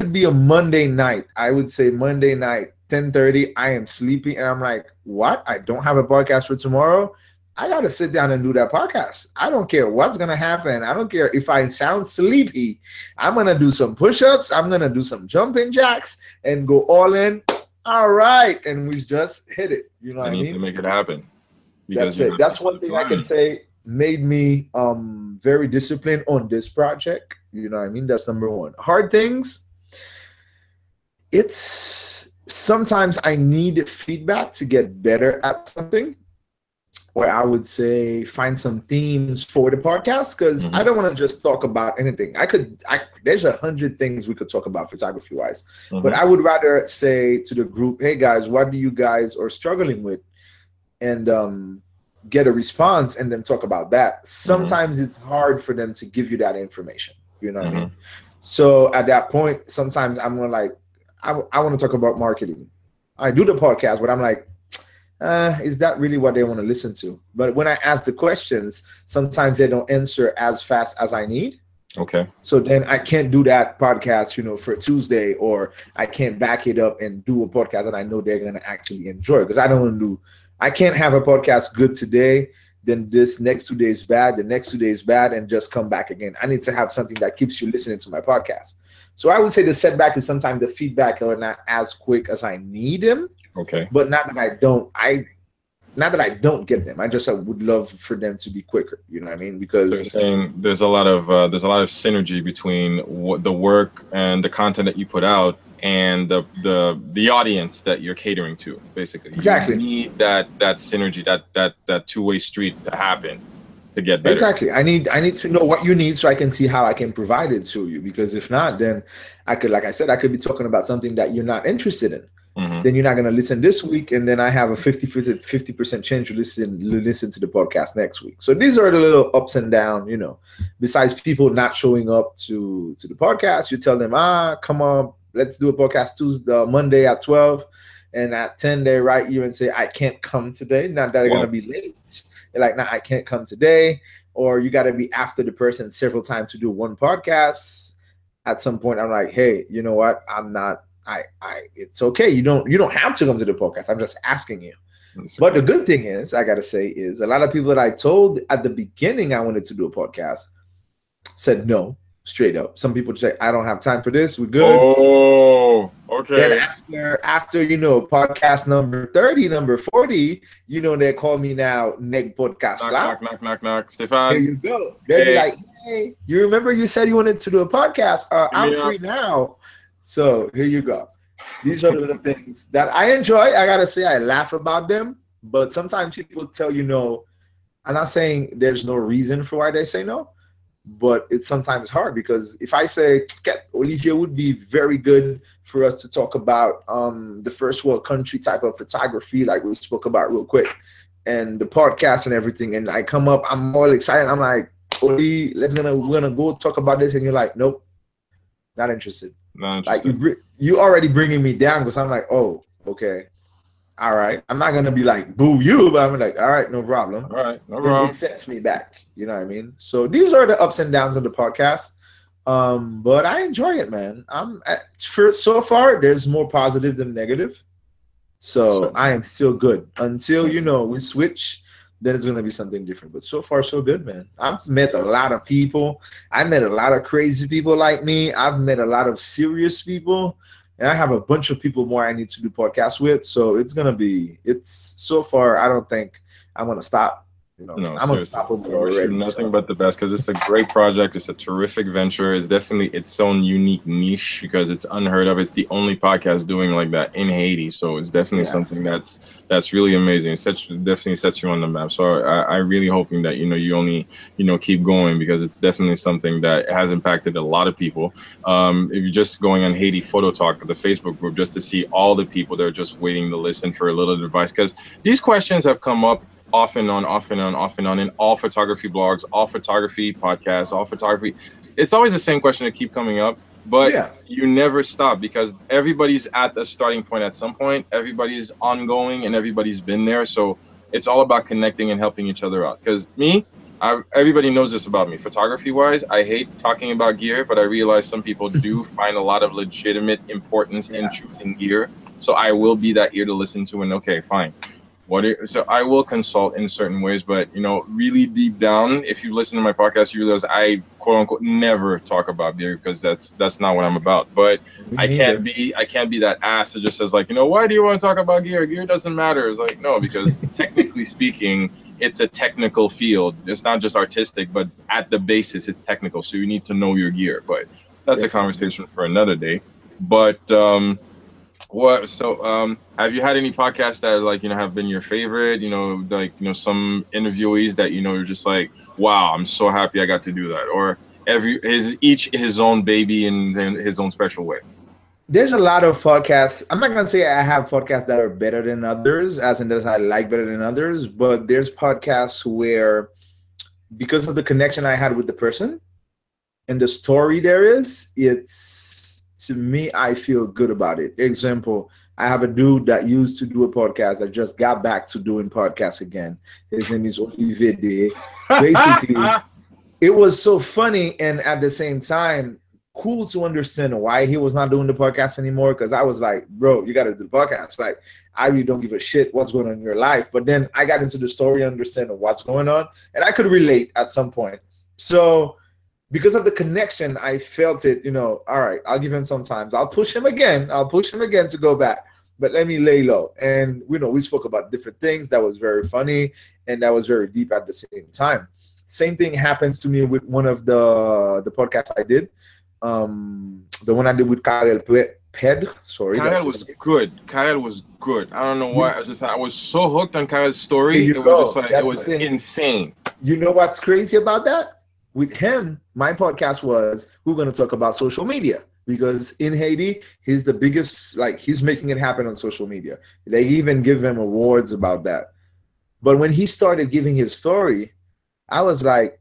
it'd be a Monday night. I would say Monday night, 10:30. I am sleeping, and I'm like, what? I don't have a podcast for tomorrow. I got to sit down and do that podcast. I don't care what's going to happen. I don't care if I sound sleepy. I'm going to do some push ups. I'm going to do some jumping jacks and go all in. All right. And we just hit it. You know what I need mean? to make it happen. That's it. That's one thing I can say made me um very disciplined on this project. You know what I mean? That's number one. Hard things. It's sometimes I need feedback to get better at something where I would say find some themes for the podcast because mm-hmm. I don't want to just talk about anything. I could, I, there's a hundred things we could talk about photography wise, mm-hmm. but I would rather say to the group, hey guys, what do you guys are struggling with? And um, get a response and then talk about that. Sometimes mm-hmm. it's hard for them to give you that information. You know what I mean? Mm-hmm. So at that point, sometimes I'm gonna like, I, I want to talk about marketing. I do the podcast, but I'm like, uh, is that really what they want to listen to? But when I ask the questions, sometimes they don't answer as fast as I need. Okay. So then I can't do that podcast, you know, for Tuesday, or I can't back it up and do a podcast that I know they're gonna actually enjoy because I don't want to do. I can't have a podcast good today, then this next two days bad, the next two days bad, and just come back again. I need to have something that keeps you listening to my podcast. So I would say the setback is sometimes the feedback are not as quick as I need them. Okay. But not that I don't. I not that I don't get them. I just I would love for them to be quicker. You know what I mean? Because they're saying there's a lot of uh, there's a lot of synergy between what the work and the content that you put out and the the the audience that you're catering to. Basically, exactly. You need that that synergy, that that that two way street to happen to get better. Exactly. I need I need to know what you need so I can see how I can provide it to you. Because if not, then I could, like I said, I could be talking about something that you're not interested in mm-hmm. then you're not going to listen this week and then i have a 50 50% chance to listen listen to the podcast next week. So these are the little ups and down you know. Besides people not showing up to to the podcast you tell them ah come on let's do a podcast tuesday uh, monday at 12 and at 10 they write you and say i can't come today not that they're going to be late. They're like nah i can't come today or you got to be after the person several times to do one podcast. At some point i'm like hey you know what? I'm not I, I, it's okay. You don't, you don't have to come to the podcast. I'm just asking you. That's but okay. the good thing is, I gotta say, is a lot of people that I told at the beginning I wanted to do a podcast said no, straight up. Some people say, I don't have time for this. We're good. Oh, okay. Then after, after you know, podcast number thirty, number forty, you know, they call me now Neg Podcast. Knock, knock, knock, knock, knock. Stefan. There you go. They'd hey. like, Hey, you remember you said you wanted to do a podcast? Uh, I'm free now. So here you go. These are the little things that I enjoy. I gotta say, I laugh about them, but sometimes people tell you no I'm not saying there's no reason for why they say no, but it's sometimes hard because if I say Olivier would be very good for us to talk about um, the first world country type of photography, like we spoke about real quick, and the podcast and everything, and I come up, I'm all excited. I'm like, Oli, let's gonna we're gonna go talk about this, and you're like, nope, not interested. Like you, you already bringing me down because I'm like, oh, okay, all right. I'm not gonna be like boo you, but I'm like, all right, no problem. All right, no problem. It, it sets me back. You know what I mean? So these are the ups and downs of the podcast. Um, but I enjoy it, man. I'm at, for so far. There's more positive than negative, so I am still good until you know we switch. Then it's gonna be something different. But so far, so good, man. I've met a lot of people. I met a lot of crazy people like me. I've met a lot of serious people and I have a bunch of people more I need to do podcasts with. So it's gonna be it's so far. I don't think I'm gonna stop. Know, no, I'm unstoppable. I wish you nothing so. but the best because it's a great project. It's a terrific venture. It's definitely its own unique niche because it's unheard of. It's the only podcast doing like that in Haiti. So it's definitely yeah. something that's that's really amazing. It sets, definitely sets you on the map. So I, I really hoping that you know you only you know keep going because it's definitely something that has impacted a lot of people. Um, if you're just going on Haiti Photo Talk, the Facebook group, just to see all the people that are just waiting to listen for a little advice because these questions have come up off and on, off and on, off and on in all photography blogs, all photography podcasts, all photography. It's always the same question that keep coming up, but yeah. you never stop because everybody's at the starting point at some point. Everybody's ongoing and everybody's been there. So it's all about connecting and helping each other out. Because me, I, everybody knows this about me. Photography wise, I hate talking about gear, but I realize some people do find a lot of legitimate importance yeah. in choosing gear. So I will be that ear to listen to and okay, fine what it, so I will consult in certain ways, but you know, really deep down, if you listen to my podcast, you realize I quote unquote never talk about beer because that's that's not what I'm about. But Me I can't be I can't be that ass that just says like, you know, why do you want to talk about gear? Gear doesn't matter. It's like no, because technically speaking, it's a technical field. It's not just artistic, but at the basis, it's technical. So you need to know your gear. But that's a conversation for another day. But um, what so um have you had any podcasts that like you know have been your favorite? You know, like you know some interviewees that you know you're just like, wow, I'm so happy I got to do that, or every his each his own baby in, in his own special way. There's a lot of podcasts. I'm not gonna say I have podcasts that are better than others, as in that I like better than others, but there's podcasts where because of the connection I had with the person and the story there is, it's to me, I feel good about it. Example, I have a dude that used to do a podcast. I just got back to doing podcasts again. His name is Olivier. Basically, it was so funny and at the same time cool to understand why he was not doing the podcast anymore. Because I was like, bro, you got to do the podcast. Like, I really don't give a shit what's going on in your life. But then I got into the story, understanding what's going on, and I could relate at some point. So because of the connection, I felt it, you know, all right, I'll give him some times. I'll push him again. I'll push him again to go back. But let me lay low. And you know, we spoke about different things that was very funny and that was very deep at the same time. Same thing happens to me with one of the the podcasts I did. Um the one I did with Carel Ped. Sorry. Carel was good. Carel was good. I don't know why. I was just I was so hooked on Carel's story. It was just like That's it was insane. You know what's crazy about that? With him, my podcast was we're going to talk about social media because in Haiti, he's the biggest, like, he's making it happen on social media. They even give him awards about that. But when he started giving his story, I was like,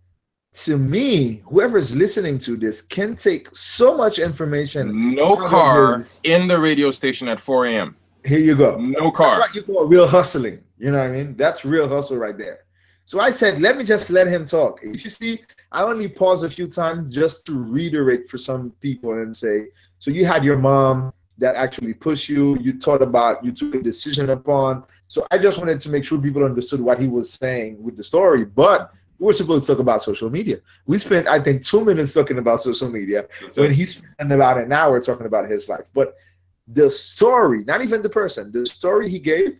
to me, whoever's listening to this can take so much information. No car in the radio station at 4 a.m. Here you go. No car. That's what you call real hustling. You know what I mean? That's real hustle right there. So I said, let me just let him talk. If you see, I only pause a few times just to reiterate for some people and say, so you had your mom that actually pushed you, you thought about, you took a decision upon. So I just wanted to make sure people understood what he was saying with the story. But we were supposed to talk about social media. We spent, I think, two minutes talking about social media That's when he spent about an hour talking about his life. But the story, not even the person, the story he gave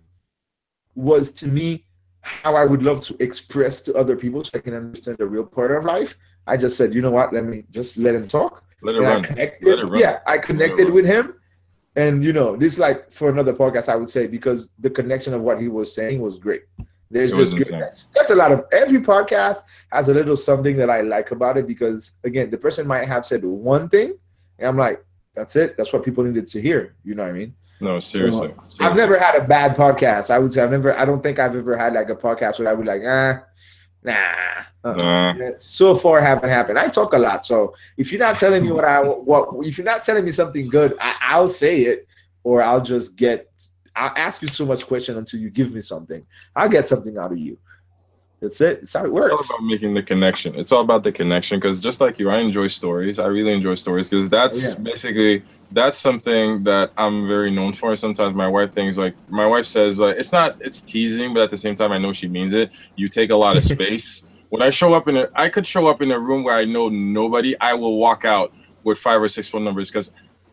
was to me how I would love to express to other people so I can understand the real part of life. I just said, you know what? Let me just let him talk. Let it run. I connected, let it run. Yeah, I connected with him. And you know, this like for another podcast, I would say because the connection of what he was saying was great. There's just there's a lot of every podcast has a little something that I like about it because again, the person might have said one thing, and I'm like, that's it. That's what people needed to hear. You know what I mean? No, seriously, so, seriously. I've never had a bad podcast. I would say I've never. I don't think I've ever had like a podcast where I would be like, ah, nah. Uh, nah. So far, haven't happened. I talk a lot, so if you're not telling me what I what, if you're not telling me something good, I, I'll say it, or I'll just get. I'll ask you so much question until you give me something. I'll get something out of you. That's it. That's how it works. It's all about making the connection. It's all about the connection because just like you, I enjoy stories. I really enjoy stories because that's oh, yeah. basically that's something that I'm very known for. Sometimes my wife thinks like my wife says like it's not it's teasing, but at the same time I know she means it. You take a lot of space. when I show up in a, I could show up in a room where I know nobody. I will walk out with five or six phone numbers because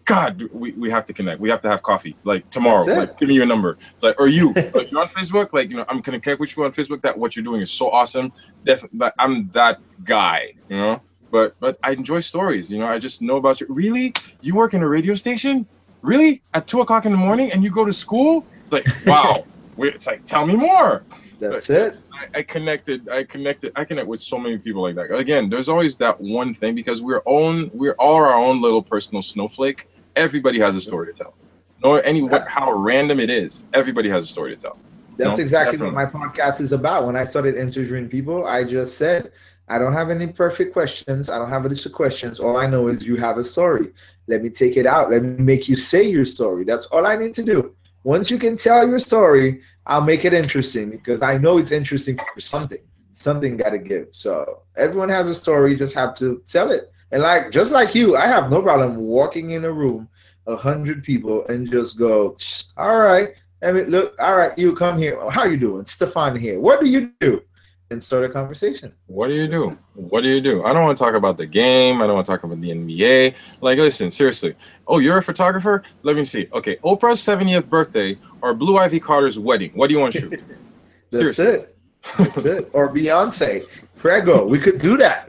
God, we, we have to connect. We have to have coffee like tomorrow. Like, give me your number. It's like, are you? are you on Facebook? Like, you know, I'm gonna connect with you on Facebook. That what you're doing is so awesome. Definitely, I'm that guy. You know. But but I enjoy stories. You know, I just know about you. Really, you work in a radio station? Really? At two o'clock in the morning, and you go to school? It's like, wow. it's like, tell me more. That's it. I, I, connected. I connected. I connect with so many people like that. Again, there's always that one thing because we're own. We're all our own little personal snowflake. Everybody has a story to tell. No, any what, how random it is. Everybody has a story to tell. That's exactly Definitely. what my podcast is about. When I started interviewing people, I just said, I don't have any perfect questions. I don't have a list of questions. All I know is you have a story. Let me take it out. Let me make you say your story. That's all I need to do. Once you can tell your story, I'll make it interesting because I know it's interesting for something. Something got to give. So everyone has a story. You just have to tell it. And like just like you, I have no problem walking in a room, a hundred people, and just go, all right. I mean, look, all right, you come here. How you doing? Stefan here. What do you do? And start a conversation. What do you do? What do you do? I don't want to talk about the game. I don't want to talk about the NBA. Like, listen, seriously. Oh, you're a photographer? Let me see. Okay, Oprah's 70th birthday or Blue Ivy Carter's wedding. What do you want to shoot? That's seriously. it. That's it. Or Beyonce. Prego, we could do that.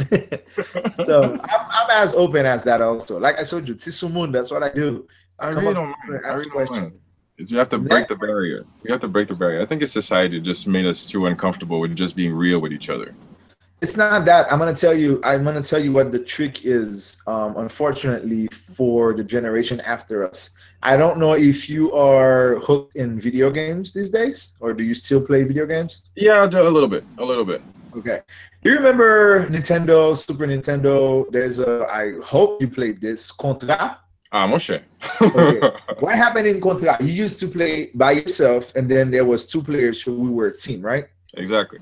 so I'm, I'm, as open as that also. Like I told you, Tisumun, that's what I do. I, I really don't mind. I really don't mind. you have to break the barrier. You have to break the barrier. I think it's society just made us too uncomfortable with just being real with each other. It's not that. I'm gonna tell you. I'm gonna tell you what the trick is. Um, unfortunately, for the generation after us, I don't know if you are hooked in video games these days, or do you still play video games? Yeah, a little bit. A little bit. Okay. Do you remember Nintendo, Super Nintendo? There's a. I hope you played this Contra. Ah, Moshe. okay. What happened in Contra? You used to play by yourself, and then there was two players so we were a team, right? Exactly.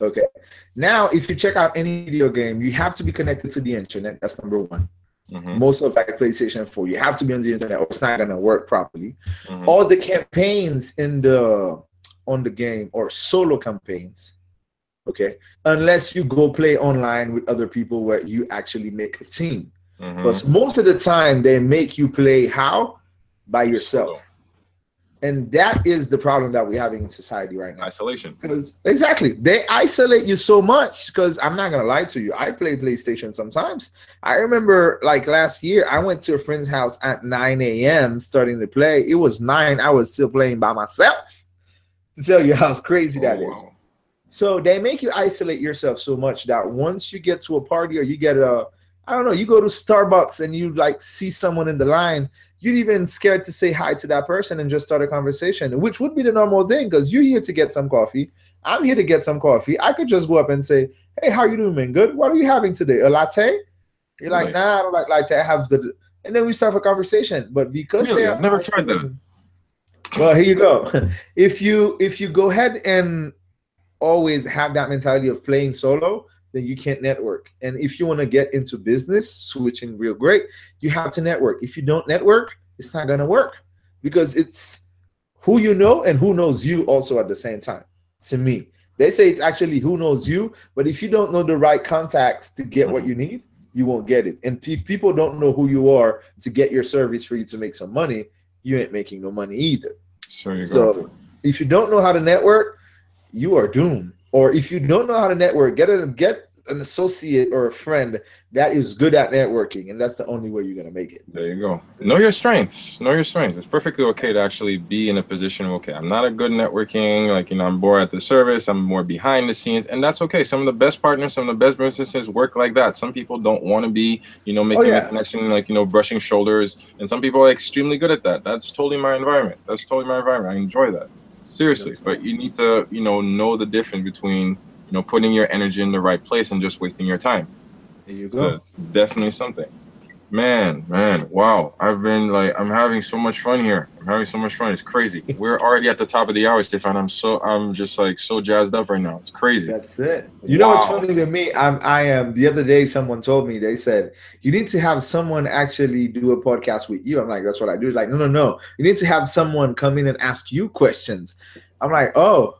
Okay. Now, if you check out any video game, you have to be connected to the internet. That's number one. Mm-hmm. Most of like PlayStation 4, you have to be on the internet, or it's not gonna work properly. Mm-hmm. All the campaigns in the on the game or solo campaigns okay? Unless you go play online with other people where you actually make a team. Mm-hmm. but most of the time they make you play how? By yourself. and that is the problem that we're having in society right now. Isolation. Because exactly. They isolate you so much because i'm not gonna lie to you i play playstation sometimes. I remember like last year i went to a friend's house at 9 a.m starting to play. It was 9 i was still playing by myself to tell you how crazy oh, that is. wow. So they make you isolate yourself so much that once you get to a party or you get a, I don't know, you go to Starbucks and you like see someone in the line, you're even scared to say hi to that person and just start a conversation, which would be the normal thing because you're here to get some coffee. I'm here to get some coffee. I could just go up and say, Hey, how you doing, man? Good. What are you having today? A latte? You're like, right. nah, I don't like latte. I have the, and then we start a conversation. But because really? I've never tried that. Well, here you go. if you if you go ahead and always have that mentality of playing solo, then you can't network. And if you want to get into business, switching real great, you have to network. If you don't network, it's not going to work because it's who you know and who knows you also at the same time. To me, they say it's actually who knows you, but if you don't know the right contacts to get what you need, you won't get it. And if people don't know who you are to get your service for you to make some money, you ain't making no money either. Sure you so go. if you don't know how to network, you are doomed. Or if you don't know how to network, get a get an associate or a friend that is good at networking, and that's the only way you're gonna make it. There you go. Know your strengths. Know your strengths. It's perfectly okay to actually be in a position of okay, I'm not a good networking, like you know, I'm more at the service, I'm more behind the scenes, and that's okay. Some of the best partners, some of the best businesses work like that. Some people don't want to be, you know, making Oh, yeah. a connection, like you know, brushing shoulders, and some people are extremely good at that. That's totally my environment. That's totally my environment. I enjoy that. Seriously, That's but you need to, you know, know the difference between, you know, putting your energy in the right place and just wasting your time. There you So go. it's definitely something. Man, man, wow. I've been like I'm having so much fun here. I'm having so much fun. It's crazy. We're already at the top of the hour, Stefan. I'm so I'm just like so jazzed up right now. It's crazy. That's it. You know what's funny to me? I'm I am the other day someone told me they said you need to have someone actually do a podcast with you. I'm like, that's what I do. It's like, no, no, no. You need to have someone come in and ask you questions. I'm like, oh,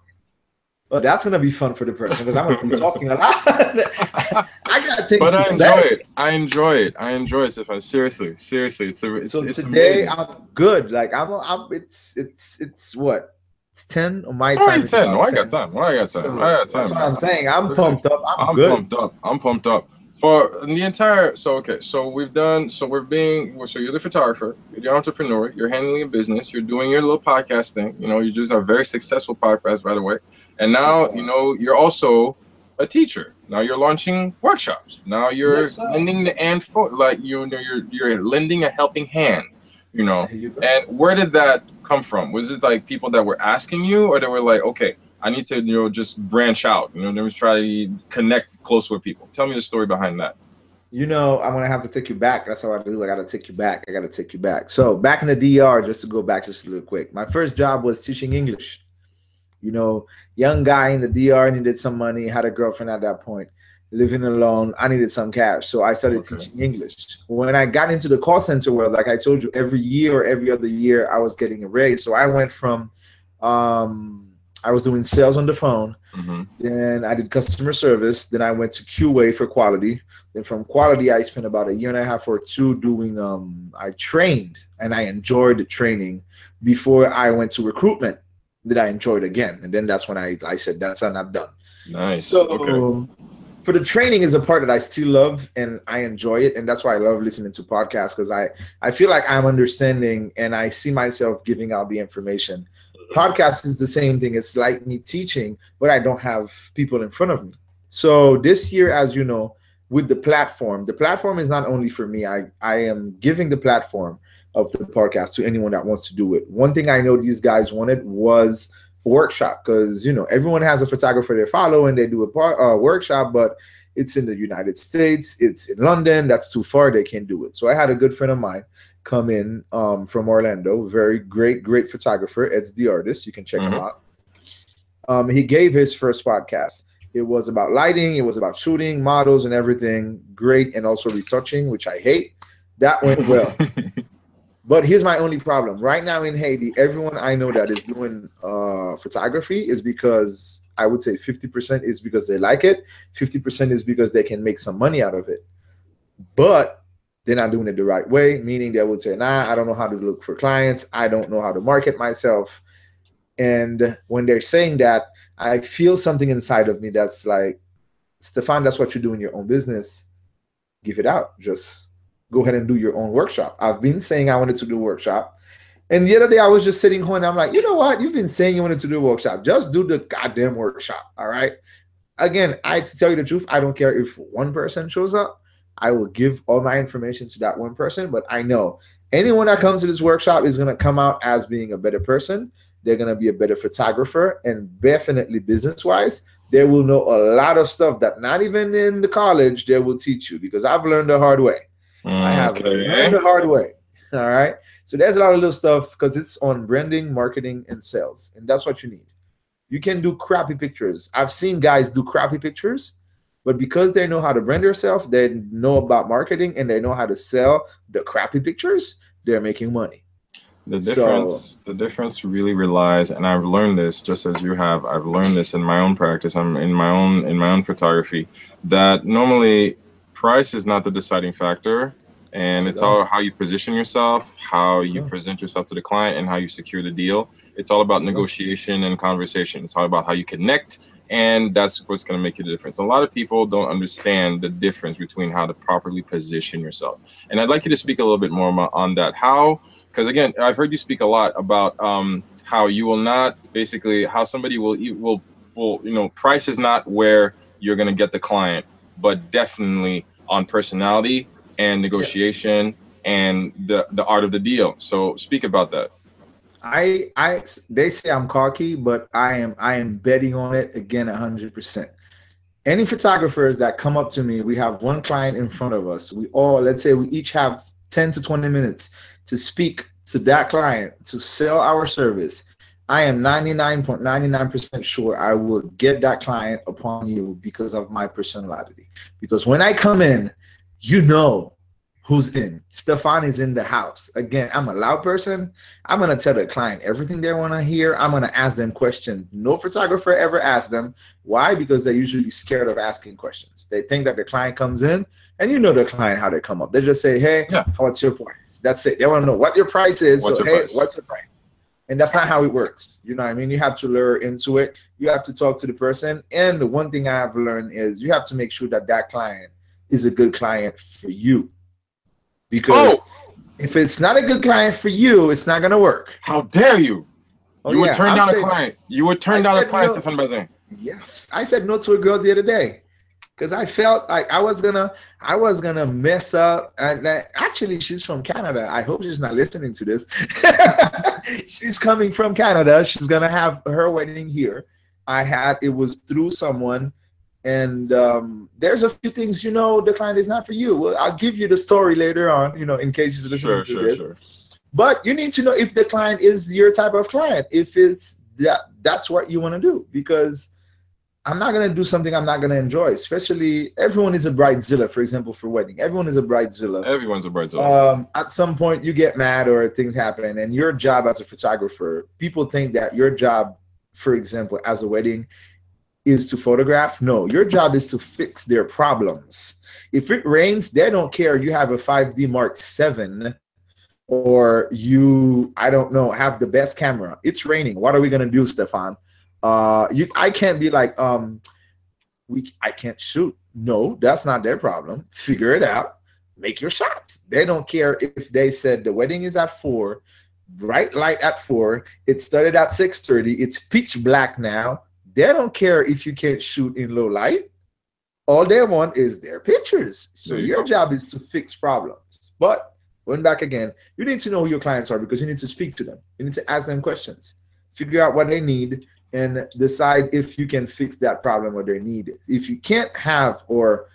oh, that's gonna be fun for the person because I'm gonna be talking a lot. I got things But I enjoy it. I enjoy it. I enjoy it, Stefan. Seriously. Seriously. It's a, it's So it's today amazing. I'm good. Like I'm, I'm it's it's it's what? It's 10 on my It's time already 10. Oh, about I got 10. time. Oh, I got time. I So got that's time, what. I'm saying. I'm Listen, pumped up. I'm I'm good. pumped up. I'm pumped up. For the entire, so okay, so we've done, so we're being, so you're the photographer, you're the entrepreneur, you're handling a business, you're doing your little podcast thing. You know, you just have a very successful podcast, by the way. And now, you know, you're also a teacher. Now you're launching workshops. Now you're sir. lending the and for, like you know, you're you're lending a helping hand. You know, you and where did that come from? Was it like people that were asking you, or they were like, okay, I need to, you know, just branch out. You know, let me try to connect close with people. Tell me the story behind that. You know, I'm gonna have to take you back. That's how I do. I gotta take you back. I gotta take you back. So back in the DR, just to go back just a little quick. My first job was teaching English. You know, young guy in the DR needed some money, had a girlfriend at that point, living alone. I needed some cash. So I started Okay. teaching English. When I got into the call center world, like I told you, every year or every other year, I was getting a raise. So I went from um I was doing sales on the phone hmm then I did customer service. Then I went to QA for quality. Then from quality, I spent about a year and a half or two doing. Um, I trained and I enjoyed the training before I went to recruitment. That I enjoyed again, and then that's when I I said that's I'm done. Nice. Okay. So for the training is a part that I still love and I enjoy it, and that's why I love listening to podcasts because I I feel like I'm understanding and I see myself giving out the information. Podcast is the same thing. It's like me teaching, but I don't have people in front of me. So this year, as you know, with the platform, the platform is not only for me. I I am giving the platform of the podcast to anyone that wants to do it. One thing I know these guys wanted was a workshop because you know everyone has a photographer they follow and they do a par- uh, workshop, but it's in the United States, it's in London. That's too far. They can't do it. So I had a good friend of mine come in um, from Orlando. Very great, great photographer. It's the artist. You can check him hmm out. Um, he gave his first podcast. It was about lighting. It was about shooting, models, and everything. Great, and also retouching, which I hate. That went well. But here's my only problem. Right now in Haiti, everyone I know that is doing uh, photography is because I would say 50% is because they like it, 50% is because they can make some money out of it. But they're not doing it the right way, meaning they would say, nah, I don't know how to look for clients. I don't know how to market myself. And when they're saying that, I feel something inside of me that's like, Stefan, that's what you do in your own business. Give it out. Just go ahead and do your own workshop. I've been saying I wanted to do a workshop. And the other day I was just sitting home and I'm like, you know what? You've been saying you wanted to do a workshop. Just do the goddamn workshop. All right. Again, I to tell you the truth, I don't care if one person shows up. I will give all my information to that one person. But I know anyone that comes to this workshop is gonna come out as being a better person. They're gonna be a better photographer and definitely business wise, they will know a lot of stuff that not even in the college they will teach you because I've learned the hard way. I mm, have learned the hard way. All right. So there's a lot of little stuff because it's on branding, marketing, and sales. And that's what you need. You can do crappy pictures. I've seen guys do crappy pictures, but because they know how to brand themselves, they know about marketing and they know how to sell the crappy pictures, they're making money. The So difference, the difference really relies, and I've learned this just as you have. I've learned this in my own practice. I'm in my own in my own photography. That normally price is not the deciding factor, and it's all. how you position yourself, how you present yourself to the client, and how you secure the deal. It's all about There you go. negotiation and conversation. It's all about how you connect and that's what's going to make you the difference. A lot of people don't understand the difference between how to properly position yourself, and I'd like you to speak a little bit more on that. How, because again, I've heard you speak a lot about um, how you will not basically how somebody will will will you know price is not where you're going to get the client, but definitely on personality and negotiation yes. and the the art of the deal. So speak about that. I I they say I'm cocky, but I am I am betting on it again hundred percent. Any photographers that come up to me, we have one client in front of us. We all let's say we each have 10 to 20 minutes to speak to that client to sell our service. I am 99.99% sure I will get that client upon you because of my personality. Because when I come in, you know who's in. Stefan is in the house. Again, I'm a loud person. I'm gonna tell the client everything they want to hear. I'm gonna ask them questions. No photographer ever asks them. Why? Because they're usually scared of asking questions. They think that the client comes in, and you know the client how they come up. They just say, "Hey, yeah. what's your price?" That's it. They want to know what your price is. What's so, hey, price? what's your price? And that's not how it works. You know what I mean? You have to lure into it. You have to talk to the person. And the one thing I have learned is you have to make sure that that client is a good client for you because oh. if it's not a good client for you, it's not going to work. How dare you? Oh, you yeah. would turn down a client. You would turn down a client, no, Stefan Bazin. Yes, I said no to a girl the other day because I felt like I was gonna, I was gonna mess up. And actually, she's from Canada. I hope she's not listening to this. she's coming from Canada. She's gonna have her wedding here. I had it was through someone and um, there's a few things you know the client is not for you. Well, I'll give you the story later on, you know, in case you're listening sure, to sure, this. Sure. But you need to know if the client is your type of client, if it's that that's what you want to do, because I'm not gonna do something I'm not gonna enjoy. Especially everyone is a bridezilla, for example, for wedding. Everyone is a bridezilla. Everyone's a bridezilla. Um, at some point, you get mad or things happen, and your job as a photographer, people think that your job, for example, as a wedding, is to photograph. No, your job is to fix their problems. If it rains, they don't care. You have a 5D Mark 7 or you, I don't know, have the best camera. It's raining. What are we gonna do, Stefan? Uh, you, I can't be like, um, we, I can't shoot. No, that's not their problem. Figure it out. Make your shots. They don't care if they said the wedding is at four, bright light at four. It started at six thirty. It's pitch black now they don't care if you can't shoot in low light. All they want is their pictures. So you your go. job is to fix problems. But going back again, you need to know who your clients are because you need to speak to them. You need to ask them questions, figure out what they need, and decide if you can fix that problem or their need. If you can't have or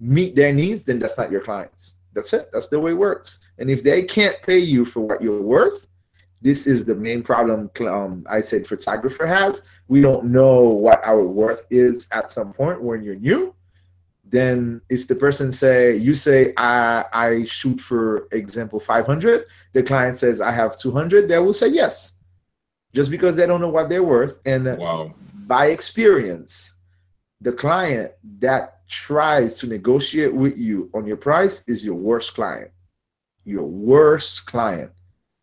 meet their needs, then that's not your clients. That's it. That's the way it works. And if they can't pay you for what you're worth, this is the main problem um, I said photographer has. We don't know what our worth is at some point when you're new. Then if the person say you say I I shoot for example 500, the client says I have 200, they will say yes, just because they don't know what they're worth. And wow. by experience, the client that tries to negotiate with you on your price is your worst client. Your worst client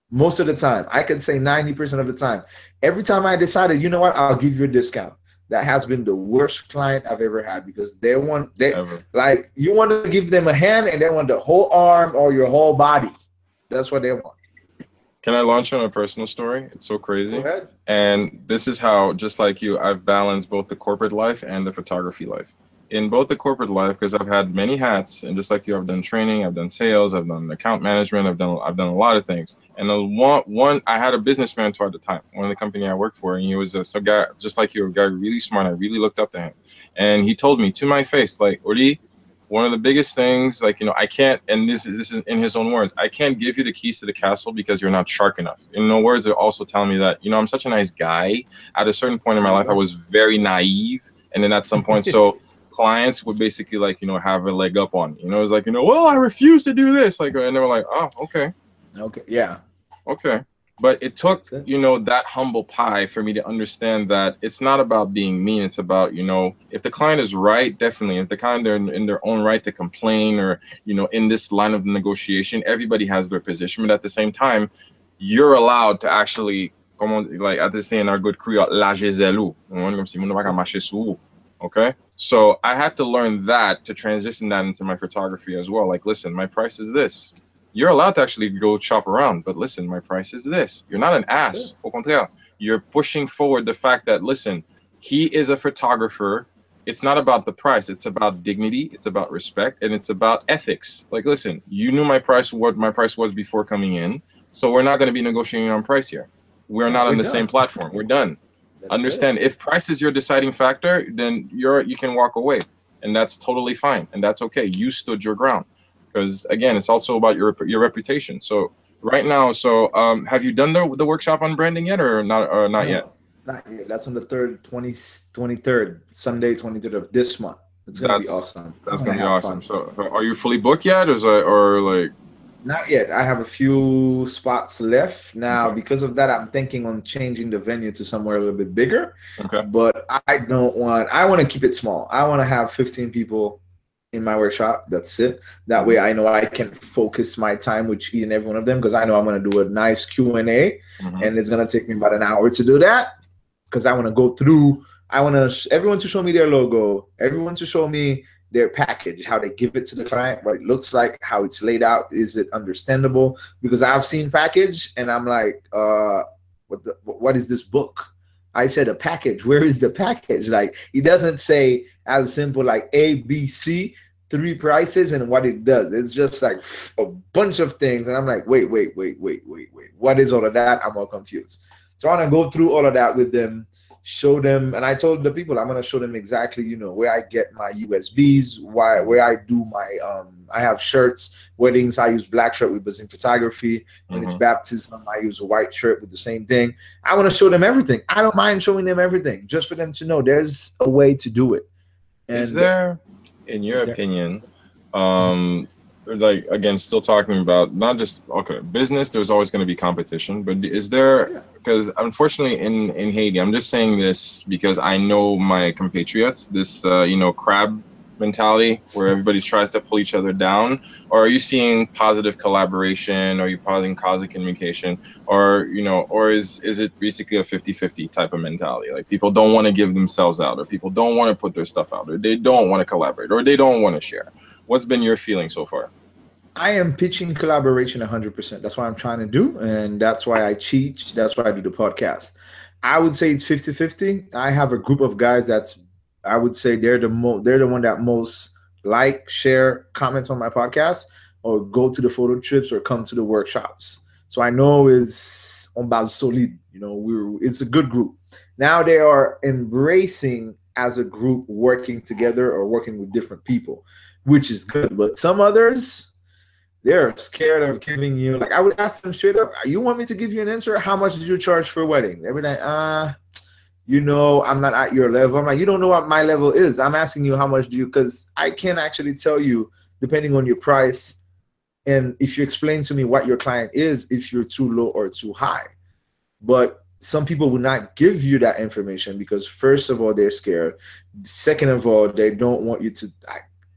most of the time. I can say 90% of the time. Every time I decided, you know what, I'll give you a discount. That has been the worst client I've ever had because they want they ever. like you want to give them a hand and they want the whole arm or your whole body. That's what they want. Can I launch on a personal story? It's so crazy. Go ahead. And this is how, just like you, I've balanced both the corporate life and the photography life in both the corporate life because I've had many hats, and just like you, I've done training, I've done sales, I've done account management, I've done I've done a lot of things. And the one one I had a business mentor at the time, one of the company I worked for, and he was a so guy just like you, a guy really smart. I really looked up to him, and he told me to my face, like, Odi, one of the biggest things, like you know, I can't, and this is this is in his own words, I can't give you the keys to the castle because you're not sharp enough. In no words, they're also telling me that you know I'm such a nice guy. At a certain point in my life, I was very naive, and then at some point, so clients would basically like you know have a leg up on you know it's like you know well i refuse to do this. Like and they were like oh okay. Okay yeah. Okay but it took it. you know that humble pie for me to understand that it's not about being mean it's about you know if the client is right definitely if the client they're in their own right to complain or you know in this line of negotiation everybody has their position but at the same time you're allowed to actually on, like at this thing in our good Creole, la jezelu. Okay. So I had to learn that to transition that into my photography as well. Like, listen, my price is this. You're allowed to actually go shop around, but listen, my price is this. You're not an ass. Au contraire, you're pushing forward the fact that, listen, he is a photographer. It's not about the price. It's about dignity. It's about respect, and it's about ethics. Like, listen, you knew my price, what my price was before coming in, so we're not going to be negotiating on price here. We're not on the done. same platform. We're done. That's Understand it. if price is your deciding factor, then you're you can walk away, and that's totally fine, and that's okay. You stood your ground, because again, it's also about your your reputation. So right now, so um, have you done the the workshop on branding yet, or not? Or not no, yet? Not yet. That's on the third, 20, 23rd, Sunday, twenty third of this month. It's gonna that's, be awesome. That's gonna, gonna be awesome. Fun. So, are you fully booked yet, or or like? Not yet. I have a few spots left now. Okay. Because of that, I'm thinking on changing the venue to somewhere a little bit bigger. Okay. But I don't want. I want to keep it small. I want to have 15 people in my workshop. That's it. That way, I know I can focus my time with each and every one of them because I know I'm going to do a nice Q and A, mm-hmm. and it's going to take me about an hour to do that because I want to go through. I want to everyone to show me their logo. Everyone to show me their package, how they give it to the client, what it looks like, how it's laid out, is it understandable? Because I've seen package and I'm like, uh, what the, what is this book? I said a package. Where is the package? Like it doesn't say as simple like A, B, C, three prices and what it does. It's just like a bunch of things, and I'm like, wait, wait, wait, wait, wait, wait. What is all of that? I'm all confused. So I want to go through all of that with them show them and i told the people i'm going to show them exactly you know where i get my usbs why where i do my um i have shirts weddings i use black shirt with in photography when mm-hmm. it's baptism i use a white shirt with the same thing. I want to show them everything. I don't mind showing them everything just for them to know there's a way to do it. And is there in your opinion um like again still talking about not just okay business there's always going to be competition but is there because unfortunately in in haiti i'm just saying this because i know my compatriots this uh, you know crab mentality where everybody tries to pull each other down. Or are you seeing positive collaboration? Or are you positive positive communication? Or you know or is is it basically a 50-50 type of mentality? Like people don't want to give themselves out or people don't want to put their stuff out or they don't want to collaborate or they don't want to share what's been your feeling so far I am pitching collaboration 100%. That's what I'm trying to do. And that's why I teach. That's why I do the podcast. I would say it's 50 50. I have a group of guys that's, I would say they're the most, they're the one that most like, share, comments on my podcast, or go to the photo trips or come to the workshops. So I know it's on base solid. You know, we're it's a good group. Now they are embracing as a group working together or working with different people, which is good. But some others, they're scared of giving you like I would ask them straight up, you want me to give you an answer? How much did you charge for a wedding? They'd be like, uh, you know, I'm not at your level. I'm like, you don't know what my level is. I'm asking you how much do you because I can actually tell you, depending on your price, and if you explain to me what your client is, if you're too low or too high. But some people will not give you that information because first of all, they're scared. Second of all, they don't want you to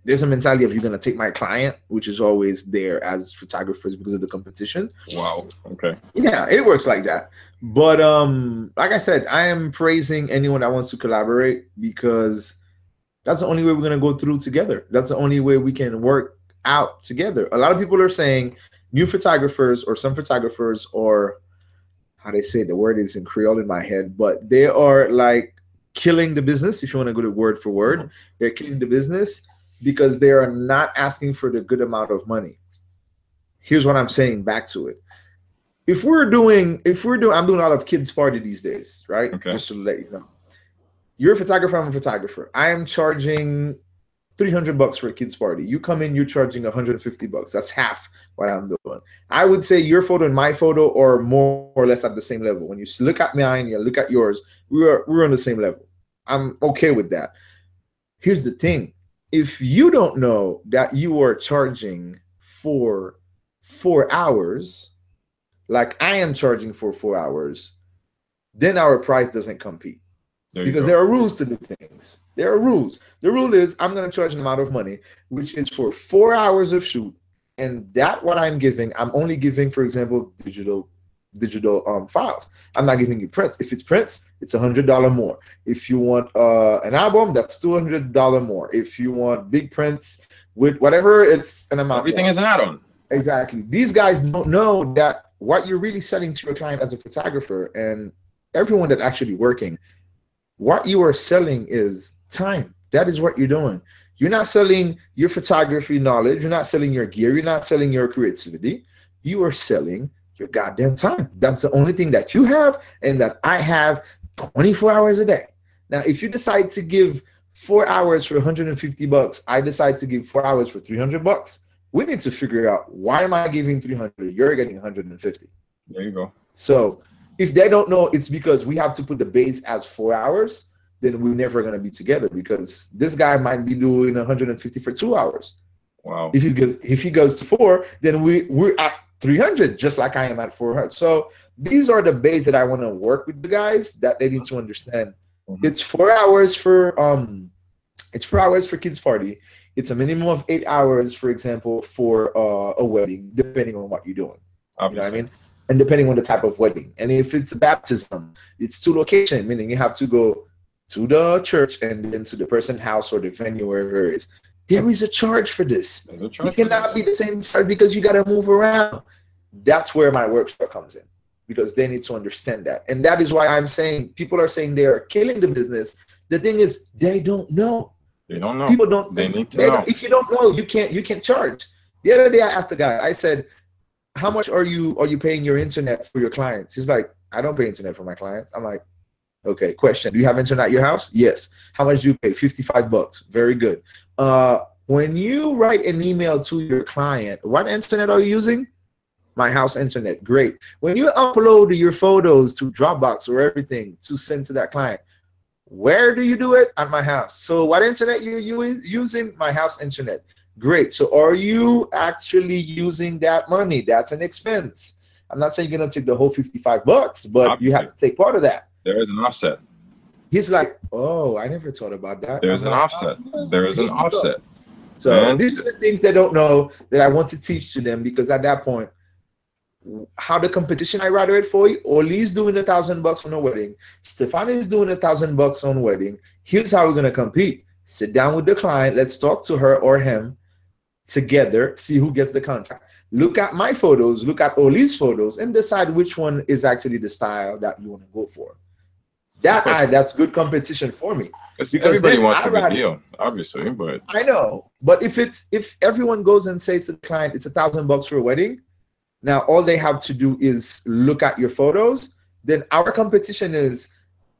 there's a mentality of you're gonna take my client, which is always there as photographers because of the competition. Wow. Okay. Yeah, it works like that. But um, like I said, I am praising anyone that wants to collaborate because that's the only way we're gonna go through together. That's the only way we can work out together. A lot of people are saying new photographers or some photographers or how they say it, the word is in Creole in my head, but they are like killing the business. If you want to go to word for word, mm-hmm. they're killing the business because they are not asking for the good amount of money. Here's what I'm saying back to it. If we're doing, if we're doing, I'm doing a lot of kids party these days, right? Okay. Just to let you know. You're a photographer, I'm a photographer. I am charging 300 bucks for a kids party. You come in, you're charging 150 bucks. That's half what I'm doing. I would say your photo and my photo are more or less at the same level. When you look at mine, you look at yours, we're we're on the same level. I'm okay with that. Here's the thing if you don't know that you are charging for four hours, like I am charging for four hours, then our price doesn't compete. There because there are rules to the things. There are rules. The rule is I'm going to charge an amount of money, which is for four hours of shoot. And that what I'm giving, I'm only giving, for example, digital digital um, files. I'm not giving you prints. If it's prints, it's a hundred dollar more. If you want uh, an album, that's two hundred dollar more. If you want big prints with whatever, it's an amount. Everything more. is an add-on. Exactly. These guys don't know that what you're really selling to your client as a photographer and everyone that actually working, what you are selling is time. That is what you're doing. You're not selling your photography knowledge. You're not selling your gear. You're not selling your creativity. You are selling your goddamn time. That's the only thing that you have and that I have 24 hours a day. Now, if you decide to give four hours for 150 bucks, I decide to give four hours for 300 bucks. We need to figure out why am I giving 300? You're getting 150. There you go. So if they don't know it's because we have to put the base as four hours, then we're never going to be together because this guy might be doing 150 for two hours. Wow. If he goes, if he goes to four, then we we're at 300, just like I am at 400. So these are the bays that I want to work with the guys that they need to understand. Mm-hmm. It's four hours for um, it's four hours for kids party. It's a minimum of eight hours, for example, for uh, a wedding, depending on what you're doing. Obviously. You know what I mean? And depending on the type of wedding. And if it's a baptism, it's two location, meaning you have to go to the church and then to the person's house or the venue, wherever it is. There is a charge for this. Charge it cannot be the same charge because you got to move around. That's where my workshop comes in because they need to understand that. And that is why I'm saying people are saying they are killing the business. The thing is, they don't know. They don't know. People don't. They need to they know. If you don't know, you can't. You can't charge. The other day, I asked the guy. I said, "How much are you are you paying your internet for your clients?" He's like, "I don't pay internet for my clients." I'm like, Okay, question. Do you have internet at your house? Yes. How much do you pay? 55 bucks. Very good. Uh, when you write an email to your client, what internet are you using? My house internet. Great. When you upload your photos to Dropbox or everything to send to that client, where do you do it? At my house. So what internet are you using? My house internet. Great. So are you actually using that money? That's an expense. I'm not saying you're gonna take the whole 55 bucks, but you have to take part of that. There is an offset. He's like, oh, I never thought about that. There's I'm an like, offset. Oh, there is an offset. So Man. these are the things they don't know that I want to teach to them because at that point, how the competition I rather it for you. Oli's doing a thousand bucks on a wedding. Stefan is doing a thousand bucks on wedding. Here's how we're gonna compete. Sit down with the client. Let's talk to her or him together. See who gets the contract. Look at my photos. Look at Oli's photos, and decide which one is actually the style that you want to go for that I, that's good competition for me. Because everybody wants a good deal, obviously, but I know. But if it's if everyone goes and say to the client, it's a thousand bucks for a wedding, now all they have to do is look at your photos. Then our competition is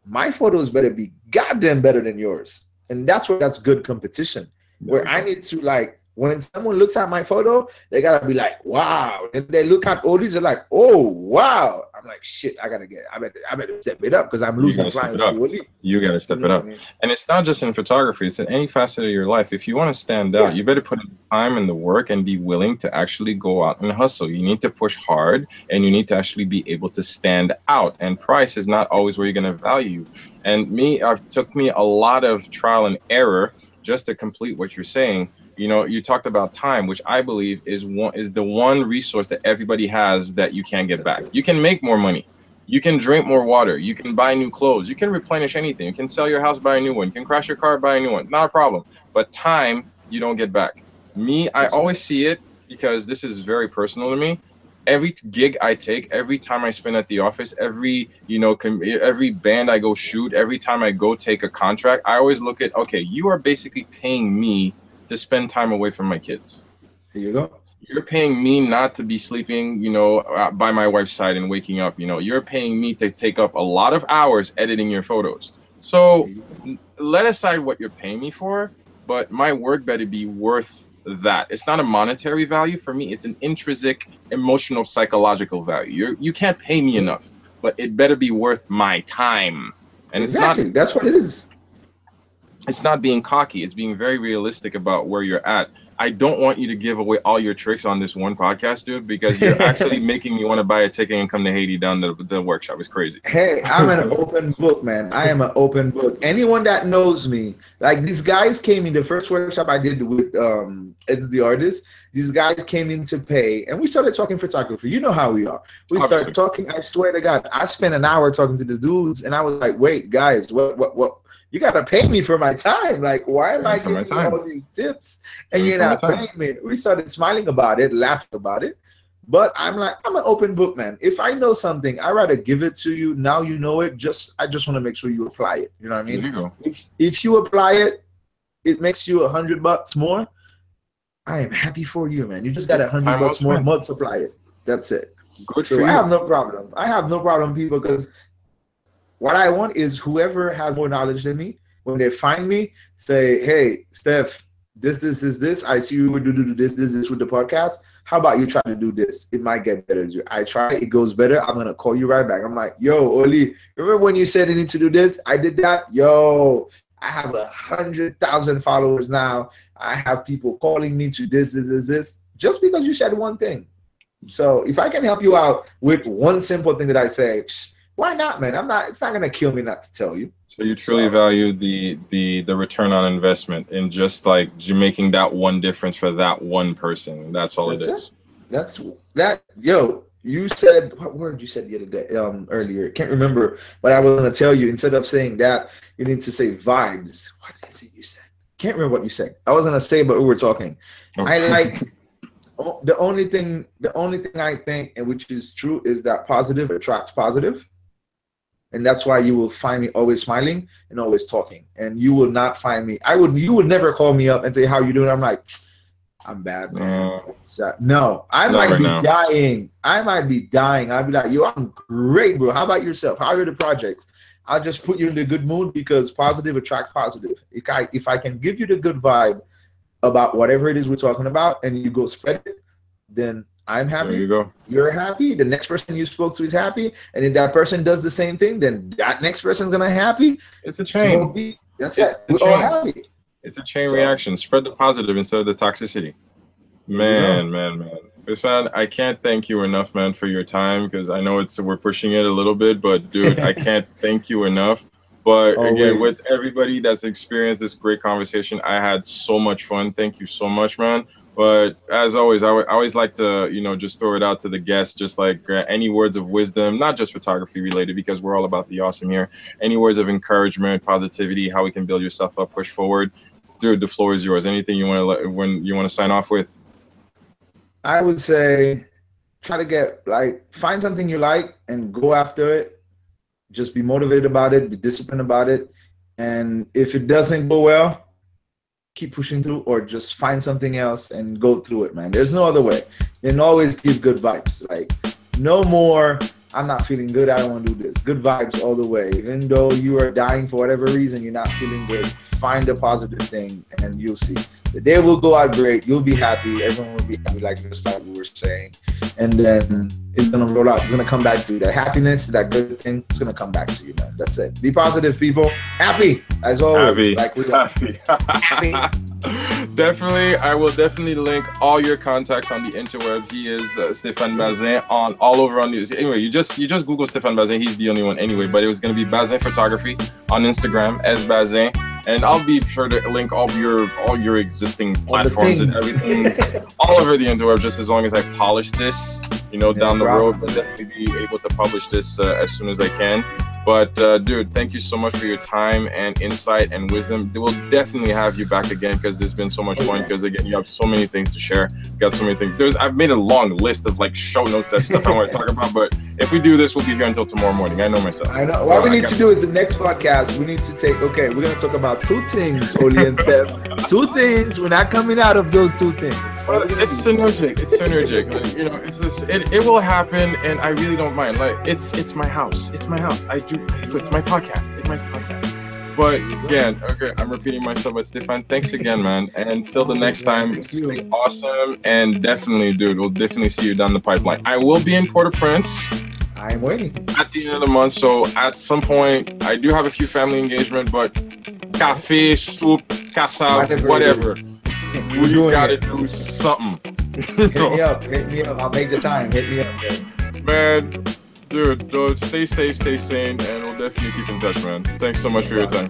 my photos better be goddamn better than yours, and that's where that's good competition. Where I need to like when someone looks at my photo, they gotta be like, wow. And they look at Oli's, they're like, oh wow. I'm like, shit, I gotta get, I better, I better step it up because I'm losing clients to elite. You gotta step you it up. I mean? And it's not just in photography, it's in any facet of your life. If you want to stand out, yeah. you better put in time and the work and be willing to actually go out and hustle. You need to push hard and you need to actually be able to stand out. And price is not always where you're gonna value. And me, it took me a lot of trial and error just to complete what you're saying you know you talked about time which i believe is one is the one resource that everybody has that you can't get back. You can make more money. You can drink more water. You can buy new clothes. You can replenish anything. You can sell your house buy a new one. You can crash your car buy a new one. Not a problem. But time you don't get back. Me i always see it because this is very personal to me. Every gig I take, every time I spend at the office, every you know, com- every band I go shoot, every time I go take a contract, I always look at okay, you are basically paying me to spend time away from my kids. Here you go. You're paying me not to be sleeping, you know, uh, by my wife's side and waking up. You know, you're paying me to take up a lot of hours editing your photos. So let aside what you're paying me for, but my work better be worth that. It's not a monetary value for me. It's an intrinsic, emotional, psychological value. You're, you can't pay me enough, but it better be worth my time. And exactly. it's not. That's what it is it's not being cocky it's being very realistic about where you're at I don't want you to give away all your tricks on this one podcast, dude, because you're actually making me want to buy a ticket and come to Haiti down the, the workshop. It's crazy. Hey, I'm an open book, man. I am an open book. Anyone that knows me, like these guys came in the first workshop I did with um it's the artist. These guys came in to pay, and we started talking photography. You know how we are. We started talking. I swear to God, I spent an hour talking to these dudes, and I was like, "Wait, guys, what, what, what? You gotta pay me for my time. Like, why am I giving you all these tips and you're not paying me? We started smiling about it, laughing about it. But I'm like, I'm an open book, man. If I know something, I rather give it to you. Now you know it. Just I just want to make sure you apply it. You know what I mean? If if you apply it, it makes you a hundred bucks more. I am happy for you, man. You just got a hundred bucks more. Multiply it. That's it. Good so I have no problem. I have no problem, people, because what I want is whoever has more knowledge than me, when they find me, say, hey, Steph, this, this, this, this. I see you do, do this, this, this with the podcast. How about you try to do this? It might get better. I try, it goes better. I'm gonna call you right back. I'm like, yo, Oli, remember when you said you need to do this? I did that. Yo, I have a hundred thousand followers now. I have people calling me to this, this, this, this, just because you said one thing. So if I can help you out with one simple thing that I say, why not, man? I'm not. It's not gonna kill me not to tell you. So you truly so, value the the the return on investment in just like making that one difference for that one person. That's all that's it is. It. That's that. Yo, you said what word you said the other day um earlier can't remember but i was going to tell you instead of saying that you need to say vibes what is it you said can't remember what you said i was going to say but we were talking okay. i like the only thing the only thing i think and which is true is that positive attracts positive and that's why you will find me always smiling and always talking. And you will not find me i would you would never call me up and say how you doing? I'm like i'm bad man. Uh, no i might be now. dying. I might be dying. I'd be like yo i'm great bro. How about yourself? How are the projects? I'll just put you in the good mood because positive attract positive. If i if i can give you the good vibe about whatever it is we're talking about and you go spread it then I'm happy. There you go. You're happy. The next person you spoke to is happy, and if that person does the same thing, then that next person's gonna happy. It's a chain. Be, that's it's it. We're all happy. It's a chain so, reaction. Spread the positive instead of the toxicity. Man, man, man. Stefan, I can't thank you enough, man, for your time because I know it's we're pushing it a little bit, but dude, I can't thank you enough. But Always. again, with everybody that's experienced this great conversation, I had so much fun. Thank you so much, man. But as always, I, w- I always like to, you know, just throw it out to the guests, just like uh, any words of wisdom, not just photography related, because we're all about the awesome here. Any words of encouragement, positivity, how we can build yourself up, push forward. Dude, the floor is yours. Anything you want to when you want to sign off with? I would say try to get like find something you like and go after it. Just be motivated about it, be disciplined about it. And if it doesn't go well, keep pushing through or just find something else and go through it, man. There's no other way. And always give good vibes. Like no more, I'm not feeling good, I don't want to do this. Good vibes all the way. Even though you are dying for whatever reason, you're not feeling good. Find a positive thing and you'll see. The day will go out great. You'll be happy. Everyone will be happy, like just like we were saying. And then it's gonna roll out. It's gonna come back to you. That happiness, that good thing, it's gonna come back to you, man. That's it. Be positive, people. Happy as always. Happy. Like we are. Happy. happy. Definitely, I will definitely link all your contacts on the interwebs. He is uh, Stéphane Bazin on all over on news. Anyway, you just you just Google Stéphane Bazin. He's the only one anyway. But it was gonna be Bazin Photography on Instagram as Bazin, and I'll be sure to link all your all your existing platforms and everything all over the interweb. Just as long as I polish this, you know, down the road, but definitely be able to publish this uh, as soon as I can. But uh, dude, thank you so much for your time and insight and wisdom. We'll definitely have you back again because it's been so much fun. Because again, you have so many things to share. You got so many things. There's I've made a long list of like show notes that stuff I want to talk about. But if we do this, we'll be here until tomorrow morning. I know myself. I know. So what we need to do is the next podcast. We need to take. Okay, we're gonna talk about two things, Oli and Steph. two things. We're not coming out of those two things. it's synergic. It's synergic. Like, you know, it's this. It, it will happen, and I really don't mind. Like it's it's my house. It's my house. I do it's my podcast. It's my podcast. But again, okay, I'm repeating myself, but Stefan, thanks again, man. And until the next time, stay awesome. And definitely, dude, we'll definitely see you down the pipeline. I will be in Port-au-Prince. I'm waiting. At the end of the month. So at some point, I do have a few family engagement, but cafe, soup, casa, whatever. whatever we gotta do something. hit me up. Hit me up. I'll make the time. Hit me up, man. Man, dude, dude, stay safe, stay sane, and we'll definitely keep in touch, man. Thanks so much for your time.